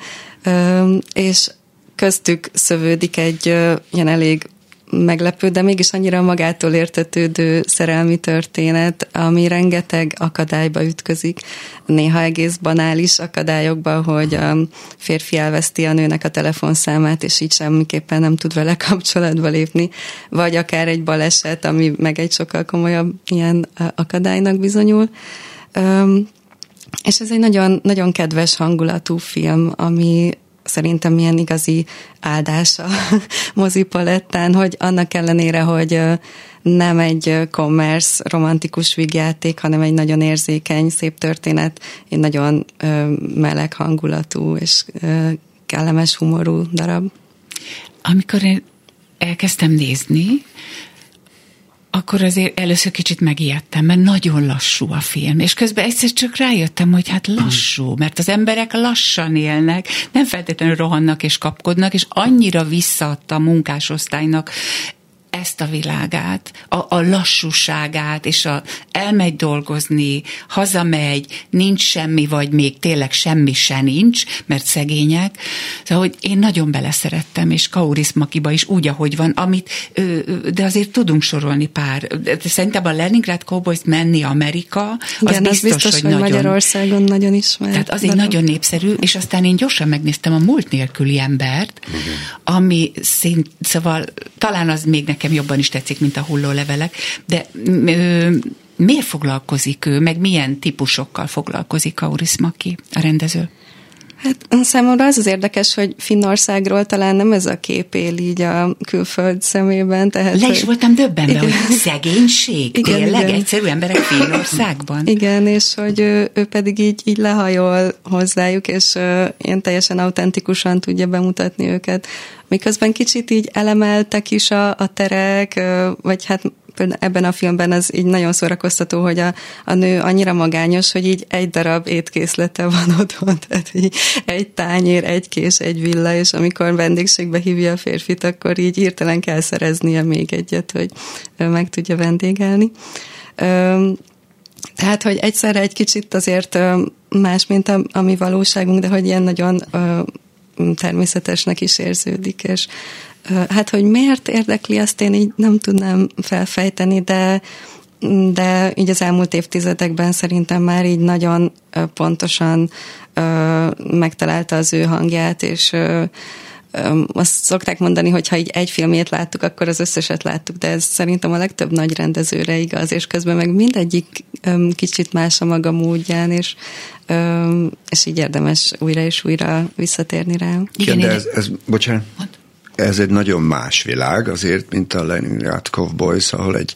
És köztük szövődik egy ilyen elég meglepő, de mégis annyira magától értetődő szerelmi történet, ami rengeteg akadályba ütközik, néha egész banális akadályokba, hogy a férfi elveszti a nőnek a telefonszámát, és így semmiképpen nem tud vele kapcsolatba lépni, vagy akár egy baleset, ami meg egy sokkal komolyabb ilyen akadálynak bizonyul. És ez egy nagyon, nagyon kedves hangulatú film, ami szerintem milyen igazi áldás a mozipalettán, hogy annak ellenére, hogy nem egy commerce romantikus vígjáték, hanem egy nagyon érzékeny, szép történet, egy nagyon meleg hangulatú és kellemes humorú darab. Amikor én elkezdtem nézni, akkor azért először kicsit megijedtem, mert nagyon lassú a film, és közben egyszer csak rájöttem, hogy hát lassú, mert az emberek lassan élnek, nem feltétlenül rohannak és kapkodnak, és annyira visszaadta a munkásosztálynak ezt a világát, a, a lassúságát, és a, elmegy dolgozni, hazamegy, nincs semmi, vagy még tényleg semmi se nincs, mert szegények. Szóval, hogy én nagyon beleszerettem, és Kaurismakiba is úgy, ahogy van, amit, de azért tudunk sorolni pár. Szerintem a Leningrad Cowboys menni Amerika, Igen, az biztos, az biztos hogy, hogy nagyon, Magyarországon nagyon ismert. Tehát az egy nagyon népszerű, és aztán én gyorsan megnéztem a múlt nélküli embert, Igen. ami szint, szóval talán az még nekem nekem jobban is tetszik, mint a hullólevelek, de ö, miért foglalkozik ő, meg milyen típusokkal foglalkozik Auris Maki, a rendező? Hát számomra az az érdekes, hogy Finnországról talán nem ez a kép él így a külföld szemében. Tehát, Le is hogy... voltam döbbenve, igen. hogy szegénység, igen, tényleg igen. egyszerű emberek Finnországban. Igen, és hogy ő, ő pedig így, így lehajol hozzájuk, és uh, ilyen teljesen autentikusan tudja bemutatni őket. Miközben kicsit így elemeltek is a, a terek, vagy hát ebben a filmben az így nagyon szórakoztató, hogy a, a nő annyira magányos, hogy így egy darab étkészlete van otthon, tehát így egy tányér, egy kés, egy villa, és amikor vendégségbe hívja a férfit, akkor így hirtelen kell szereznie még egyet, hogy meg tudja vendégelni. Tehát, hogy egyszerre egy kicsit azért más, mint a, a mi valóságunk, de hogy ilyen nagyon természetesnek is érződik, és Hát, hogy miért érdekli, azt én így nem tudnám felfejteni, de de így az elmúlt évtizedekben szerintem már így nagyon pontosan megtalálta az ő hangját, és azt szokták mondani, hogy ha így egy filmét láttuk, akkor az összeset láttuk, de ez szerintem a legtöbb nagy rendezőre igaz, és közben meg mindegyik kicsit más a maga módján, és, és így érdemes újra és újra visszatérni rá. Igen, de ez, ez bocsánat, ez egy nagyon más világ azért, mint a Leningrad Cowboys, ahol egy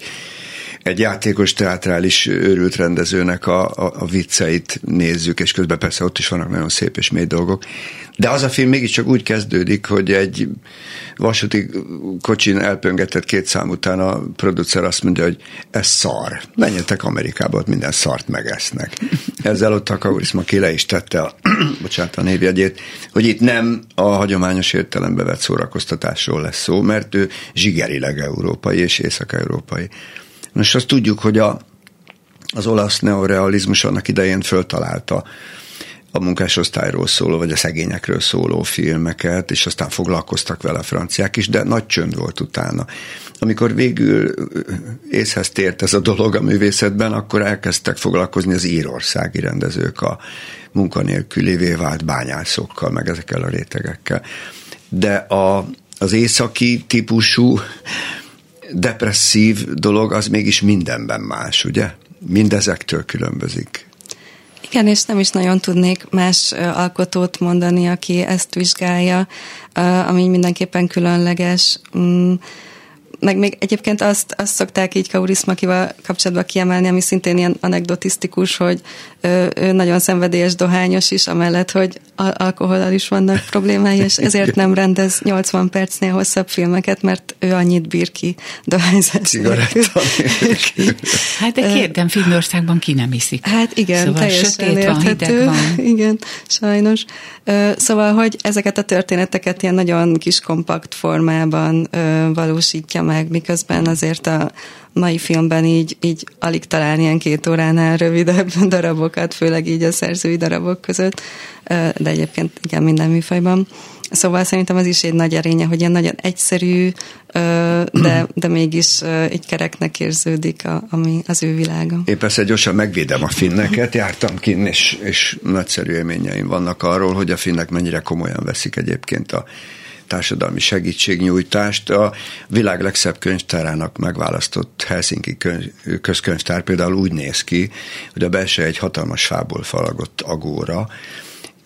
egy játékos teátrális őrült rendezőnek a, a, a vicceit nézzük, és közben persze ott is vannak nagyon szép és mély dolgok. De az a film mégiscsak úgy kezdődik, hogy egy vasúti kocsin elpöngetett két szám után a producer azt mondja, hogy ez szar. Menjetek Amerikába, ott minden szart megesznek. Ezzel ott a Kaurisma ki le is tette a, bocsánat, a névjegyét, hogy itt nem a hagyományos értelembe vett szórakoztatásról lesz szó, mert ő zsigerileg európai és észak-európai. Most azt tudjuk, hogy a, az olasz neorealizmus annak idején föltalálta a munkásosztályról szóló, vagy a szegényekről szóló filmeket, és aztán foglalkoztak vele a franciák is, de nagy csönd volt utána. Amikor végül észhez tért ez a dolog a művészetben, akkor elkezdtek foglalkozni az írországi rendezők a munkanélkülévé vált bányászokkal, meg ezekkel a rétegekkel. De a, az északi típusú depresszív dolog az mégis mindenben más, ugye? Mindezektől különbözik. Igen, és nem is nagyon tudnék más alkotót mondani, aki ezt vizsgálja, ami mindenképpen különleges. Meg még egyébként azt, azt szokták így Kaurismakival kapcsolatban kiemelni, ami szintén ilyen anekdotisztikus, hogy ő, ő nagyon szenvedélyes dohányos is, amellett, hogy alkoholal is vannak problémái, és ezért nem rendez 80 percnél hosszabb filmeket, mert ő annyit bír ki dohányzás Hát de kérdem, Finnországban ki nem iszik. Hát igen, szóval teljesen sötét van, hideg van. Igen, sajnos. Szóval, hogy ezeket a történeteket ilyen nagyon kis kompakt formában valósítja meg, miközben azért a mai filmben így, így alig találni ilyen két óránál rövidebb darabokat, főleg így a szerzői darabok között, de egyébként igen, minden műfajban. Szóval szerintem az is egy nagy erénye, hogy ilyen nagyon egyszerű, de, de mégis egy kereknek érződik, a, ami az ő világa. Én persze gyorsan megvédem a finneket, jártam kinn, és, és nagyszerű élményeim vannak arról, hogy a finnek mennyire komolyan veszik egyébként a társadalmi segítségnyújtást. A világ legszebb könyvtárának megválasztott Helsinki közkönyvtár például úgy néz ki, hogy a belső egy hatalmas fából falagott agóra,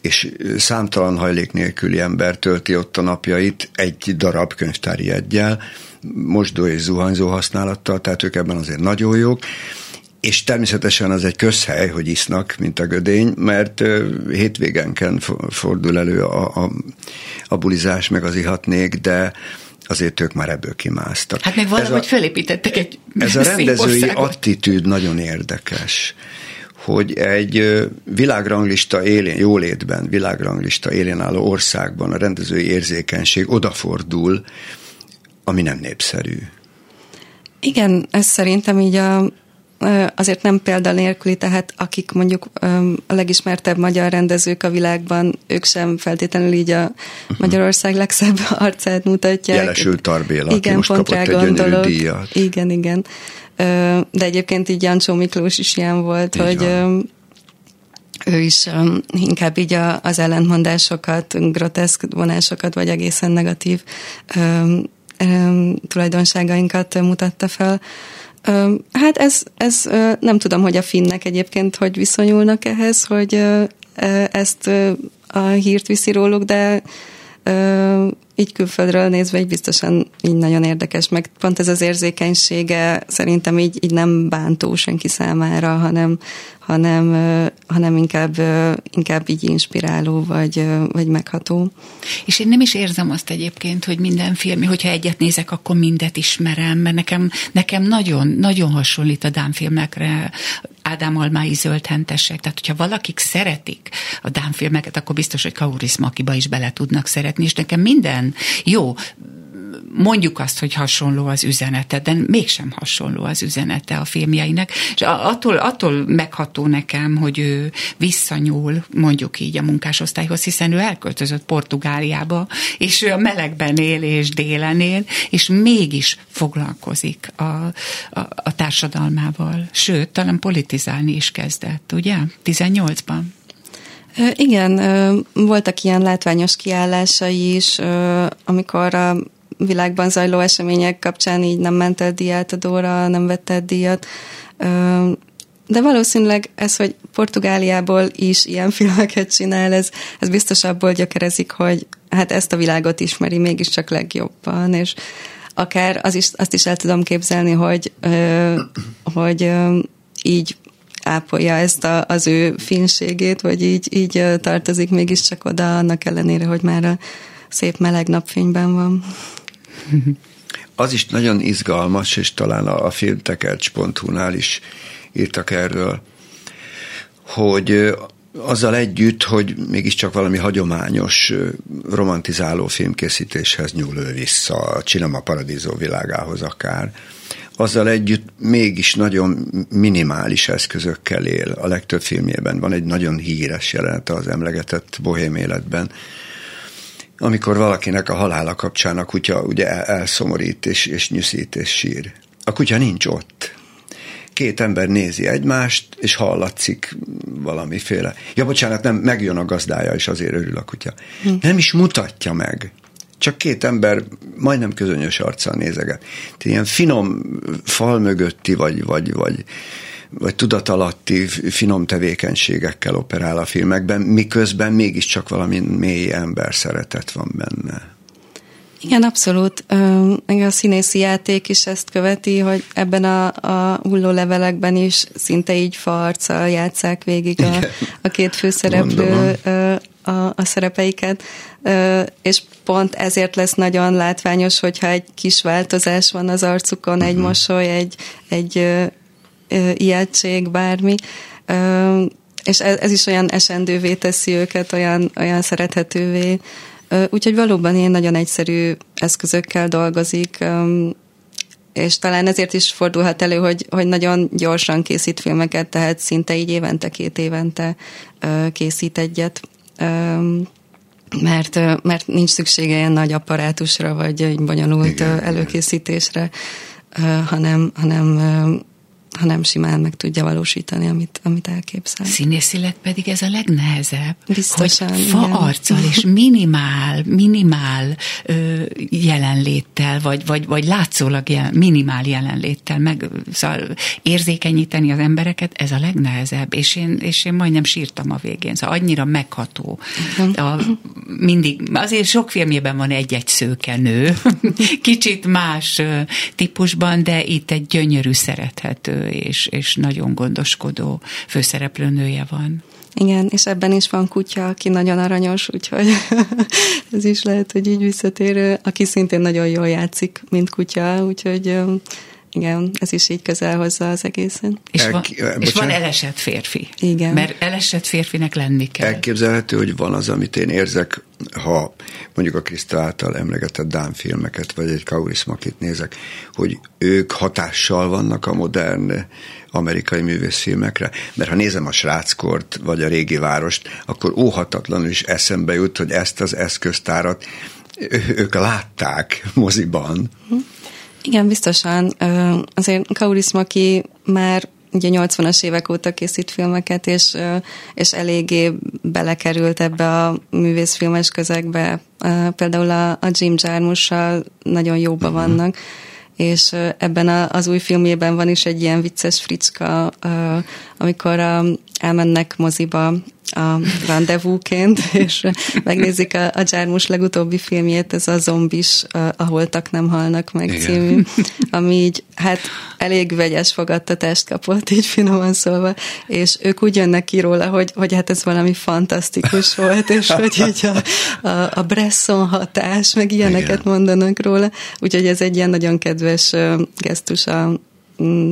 és számtalan hajlék nélküli ember tölti ott a napjait egy darab könyvtári egyel, mosdó és zuhanyzó használattal, tehát ők ebben azért nagyon jók, és természetesen az egy közhely, hogy isznak, mint a gödény, mert hétvégenken fordul elő a, a, a bulizás, meg az ihatnék, de azért ők már ebből kimásztak. Hát meg valahogy fölépítettek egy Ez a rendezői attitűd nagyon érdekes hogy egy világranglista élén, jólétben, világranglista élén álló országban a rendezői érzékenység odafordul, ami nem népszerű. Igen, ez szerintem így a, azért nem példa nélküli, tehát akik mondjuk a legismertebb magyar rendezők a világban, ők sem feltétlenül így a Magyarország legszebb arcát mutatják. Jelesült Tarbéla, igen, most pont kapott egy gondolok. díjat. Igen, igen. De egyébként így Jancsó Miklós is ilyen volt, így hogy van ő is inkább így az ellentmondásokat, groteszk vonásokat, vagy egészen negatív tulajdonságainkat mutatta fel. Hát ez, ez nem tudom, hogy a finnek egyébként hogy viszonyulnak ehhez, hogy ezt a hírt viszi róluk, de így külföldről nézve így biztosan így nagyon érdekes, meg pont ez az érzékenysége szerintem így, így nem bántó senki számára, hanem, hanem, hanem inkább, inkább így inspiráló, vagy, vagy megható. És én nem is érzem azt egyébként, hogy minden film, hogyha egyet nézek, akkor mindet ismerem, mert nekem, nekem nagyon, nagyon hasonlít a Dán filmekre, Ádám Almái zöldhentesek. Tehát, hogyha valakik szeretik a Dán filmeket, akkor biztos, hogy Kaurismakiba is bele tudnak szeretni, és nekem minden jó, mondjuk azt, hogy hasonló az üzenete, de mégsem hasonló az üzenete a filmjeinek, és attól, attól megható nekem, hogy ő visszanyúl, mondjuk így a munkásosztályhoz, hiszen ő elköltözött Portugáliába, és ő a melegben él és délen él, és mégis foglalkozik a, a, a társadalmával. Sőt, talán politizálni is kezdett, ugye? 18-ban. Igen, voltak ilyen látványos kiállásai is, amikor a világban zajló események kapcsán így nem ment el diátadóra, nem vette díjat. De valószínűleg ez, hogy Portugáliából is ilyen filmeket csinál, ez, ez biztos abból gyökerezik, hogy hát ezt a világot ismeri mégiscsak legjobban, és akár az is, azt is el tudom képzelni, hogy, hogy így ápolja ezt a, az ő finségét, vagy így, így tartozik mégiscsak oda, annak ellenére, hogy már a szép meleg napfényben van. Az is nagyon izgalmas, és talán a, a filmtekercs.hu-nál is írtak erről, hogy azzal együtt, hogy mégiscsak valami hagyományos, romantizáló filmkészítéshez nyúl ő vissza, a Cinema Paradiso világához akár, azzal együtt mégis nagyon minimális eszközökkel él. A legtöbb filmjében van egy nagyon híres jelenet az emlegetett bohém életben, amikor valakinek a halála kapcsán a kutya ugye elszomorít és, és nyűszít és sír. A kutya nincs ott. Két ember nézi egymást, és hallatszik valamiféle. Ja, bocsánat, nem, megjön a gazdája, és azért örül a kutya. Hm. Nem is mutatja meg csak két ember majdnem közönyös arccal nézeget. Tehát ilyen finom fal mögötti, vagy, vagy, vagy, vagy tudatalatti finom tevékenységekkel operál a filmekben, miközben mégiscsak valami mély ember szeretet van benne. Igen, abszolút. A színészi játék is ezt követi, hogy ebben a, a hulló levelekben is szinte így farccal játszák végig a, a két főszereplő a, a szerepeiket, és pont ezért lesz nagyon látványos, hogyha egy kis változás van az arcukon, egy uh-huh. mosoly, egy, egy ijegység, bármi, és ez, ez is olyan esendővé teszi őket, olyan, olyan szerethetővé, Úgyhogy valóban én nagyon egyszerű eszközökkel dolgozik, és talán ezért is fordulhat elő, hogy, hogy nagyon gyorsan készít filmeket, tehát szinte így évente, két évente készít egyet mert, mert nincs szüksége ilyen nagy apparátusra, vagy egy bonyolult igen, előkészítésre, hanem, hanem hanem simán meg tudja valósítani, amit, amit elképzel. Színészileg pedig ez a legnehezebb. Biztosan, hogy fa igen. arccal és minimál, minimál ö, jelenléttel, vagy, vagy, vagy látszólag jel, minimál jelenléttel meg szóval érzékenyíteni az embereket, ez a legnehezebb, és én, és én majdnem sírtam a végén, szóval annyira megható. A, mindig, azért sok filmjében van egy-egy szőke nő, kicsit más típusban, de itt egy gyönyörű, szerethető és, és nagyon gondoskodó főszereplőnője van. Igen, és ebben is van kutya, aki nagyon aranyos, úgyhogy ez is lehet, hogy így visszatérő, aki szintén nagyon jól játszik, mint kutya, úgyhogy igen, ez is így közel hozza az egészen. És, van, és van elesett férfi. Igen. Mert elesett férfinek lenni kell. Elképzelhető, hogy van az, amit én érzek, ha mondjuk a Kriszta által emlegetett Dán filmeket, vagy egy Kaurismakit nézek, hogy ők hatással vannak a modern amerikai művészfilmekre, mert ha nézem a sráckort, vagy a régi várost, akkor óhatatlanul is eszembe jut, hogy ezt az eszköztárat ők látták moziban. Hm. Igen, biztosan. Azért Kauris Maki már ugye 80-as évek óta készít filmeket, és, és eléggé belekerült ebbe a művészfilmes közegbe. Például a, a Jim Jarmussal nagyon jóba uh-huh. vannak, és ebben a, az új filmjében van is egy ilyen vicces fricska, amikor elmennek moziba a rendezvúként, és megnézik a, a Jármus legutóbbi filmjét, ez a zombis, a holtak nem halnak meg Igen. című, ami így hát elég vegyes fogadtatást kapott, így finoman szólva, és ők úgy jönnek ki róla, hogy, hogy hát ez valami fantasztikus volt, és hogy így a, a, a Bresson hatás, meg ilyeneket Igen. mondanak róla, úgyhogy ez egy ilyen nagyon kedves gesztus a mm,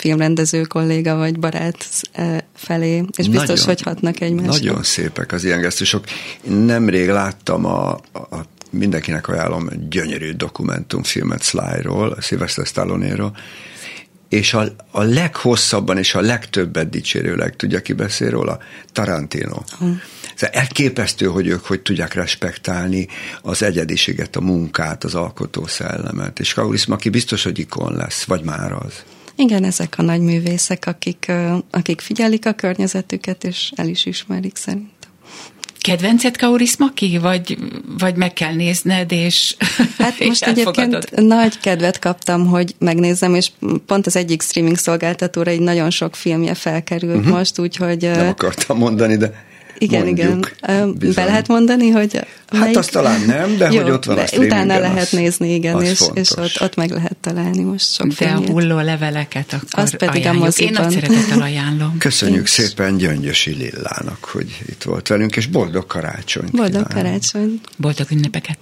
filmrendező kolléga vagy barát e, felé, és biztos, nagyon, hogy hatnak egymásra. Nagyon szépek az ilyen gesztusok. Nemrég láttam a, a mindenkinek ajánlom gyönyörű dokumentumfilmet Sly-ról, Sylvester Stallone-ról, és a, a leghosszabban és a legtöbbet dicsérőleg tudja ki beszél róla? Tarantino. Uh. Ez elképesztő, hogy ők hogy tudják respektálni az egyediséget, a munkát, az alkotó szellemet. És Kauris Maki biztos, hogy ikon lesz, vagy már az. Igen, ezek a nagy művészek, akik, akik figyelik a környezetüket, és el is ismerik szerintem. Kedvencet Kauris Maki, vagy, vagy meg kell nézned, és Hát és most egyébként nagy kedvet kaptam, hogy megnézzem, és pont az egyik streaming szolgáltatóra egy nagyon sok filmje felkerült uh-huh. most, úgyhogy... Nem akartam mondani, de igen, mondjuk, igen. Bizony. Be lehet mondani, hogy... Hát melyik- azt talán nem, de hogy ott van a de Utána lehet az- nézni, igen, az és, és ott, ott meg lehet találni most sok De a filmjét. hulló leveleket akkor Azt pedig a ajánljuk. Én moziban. nagy szeretettel ajánlom. Köszönjük szépen Gyöngyösi Lillának, hogy itt volt velünk, és boldog karácsonyt Boldog karácsony! Boldog ünnepeket!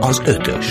Az ötös.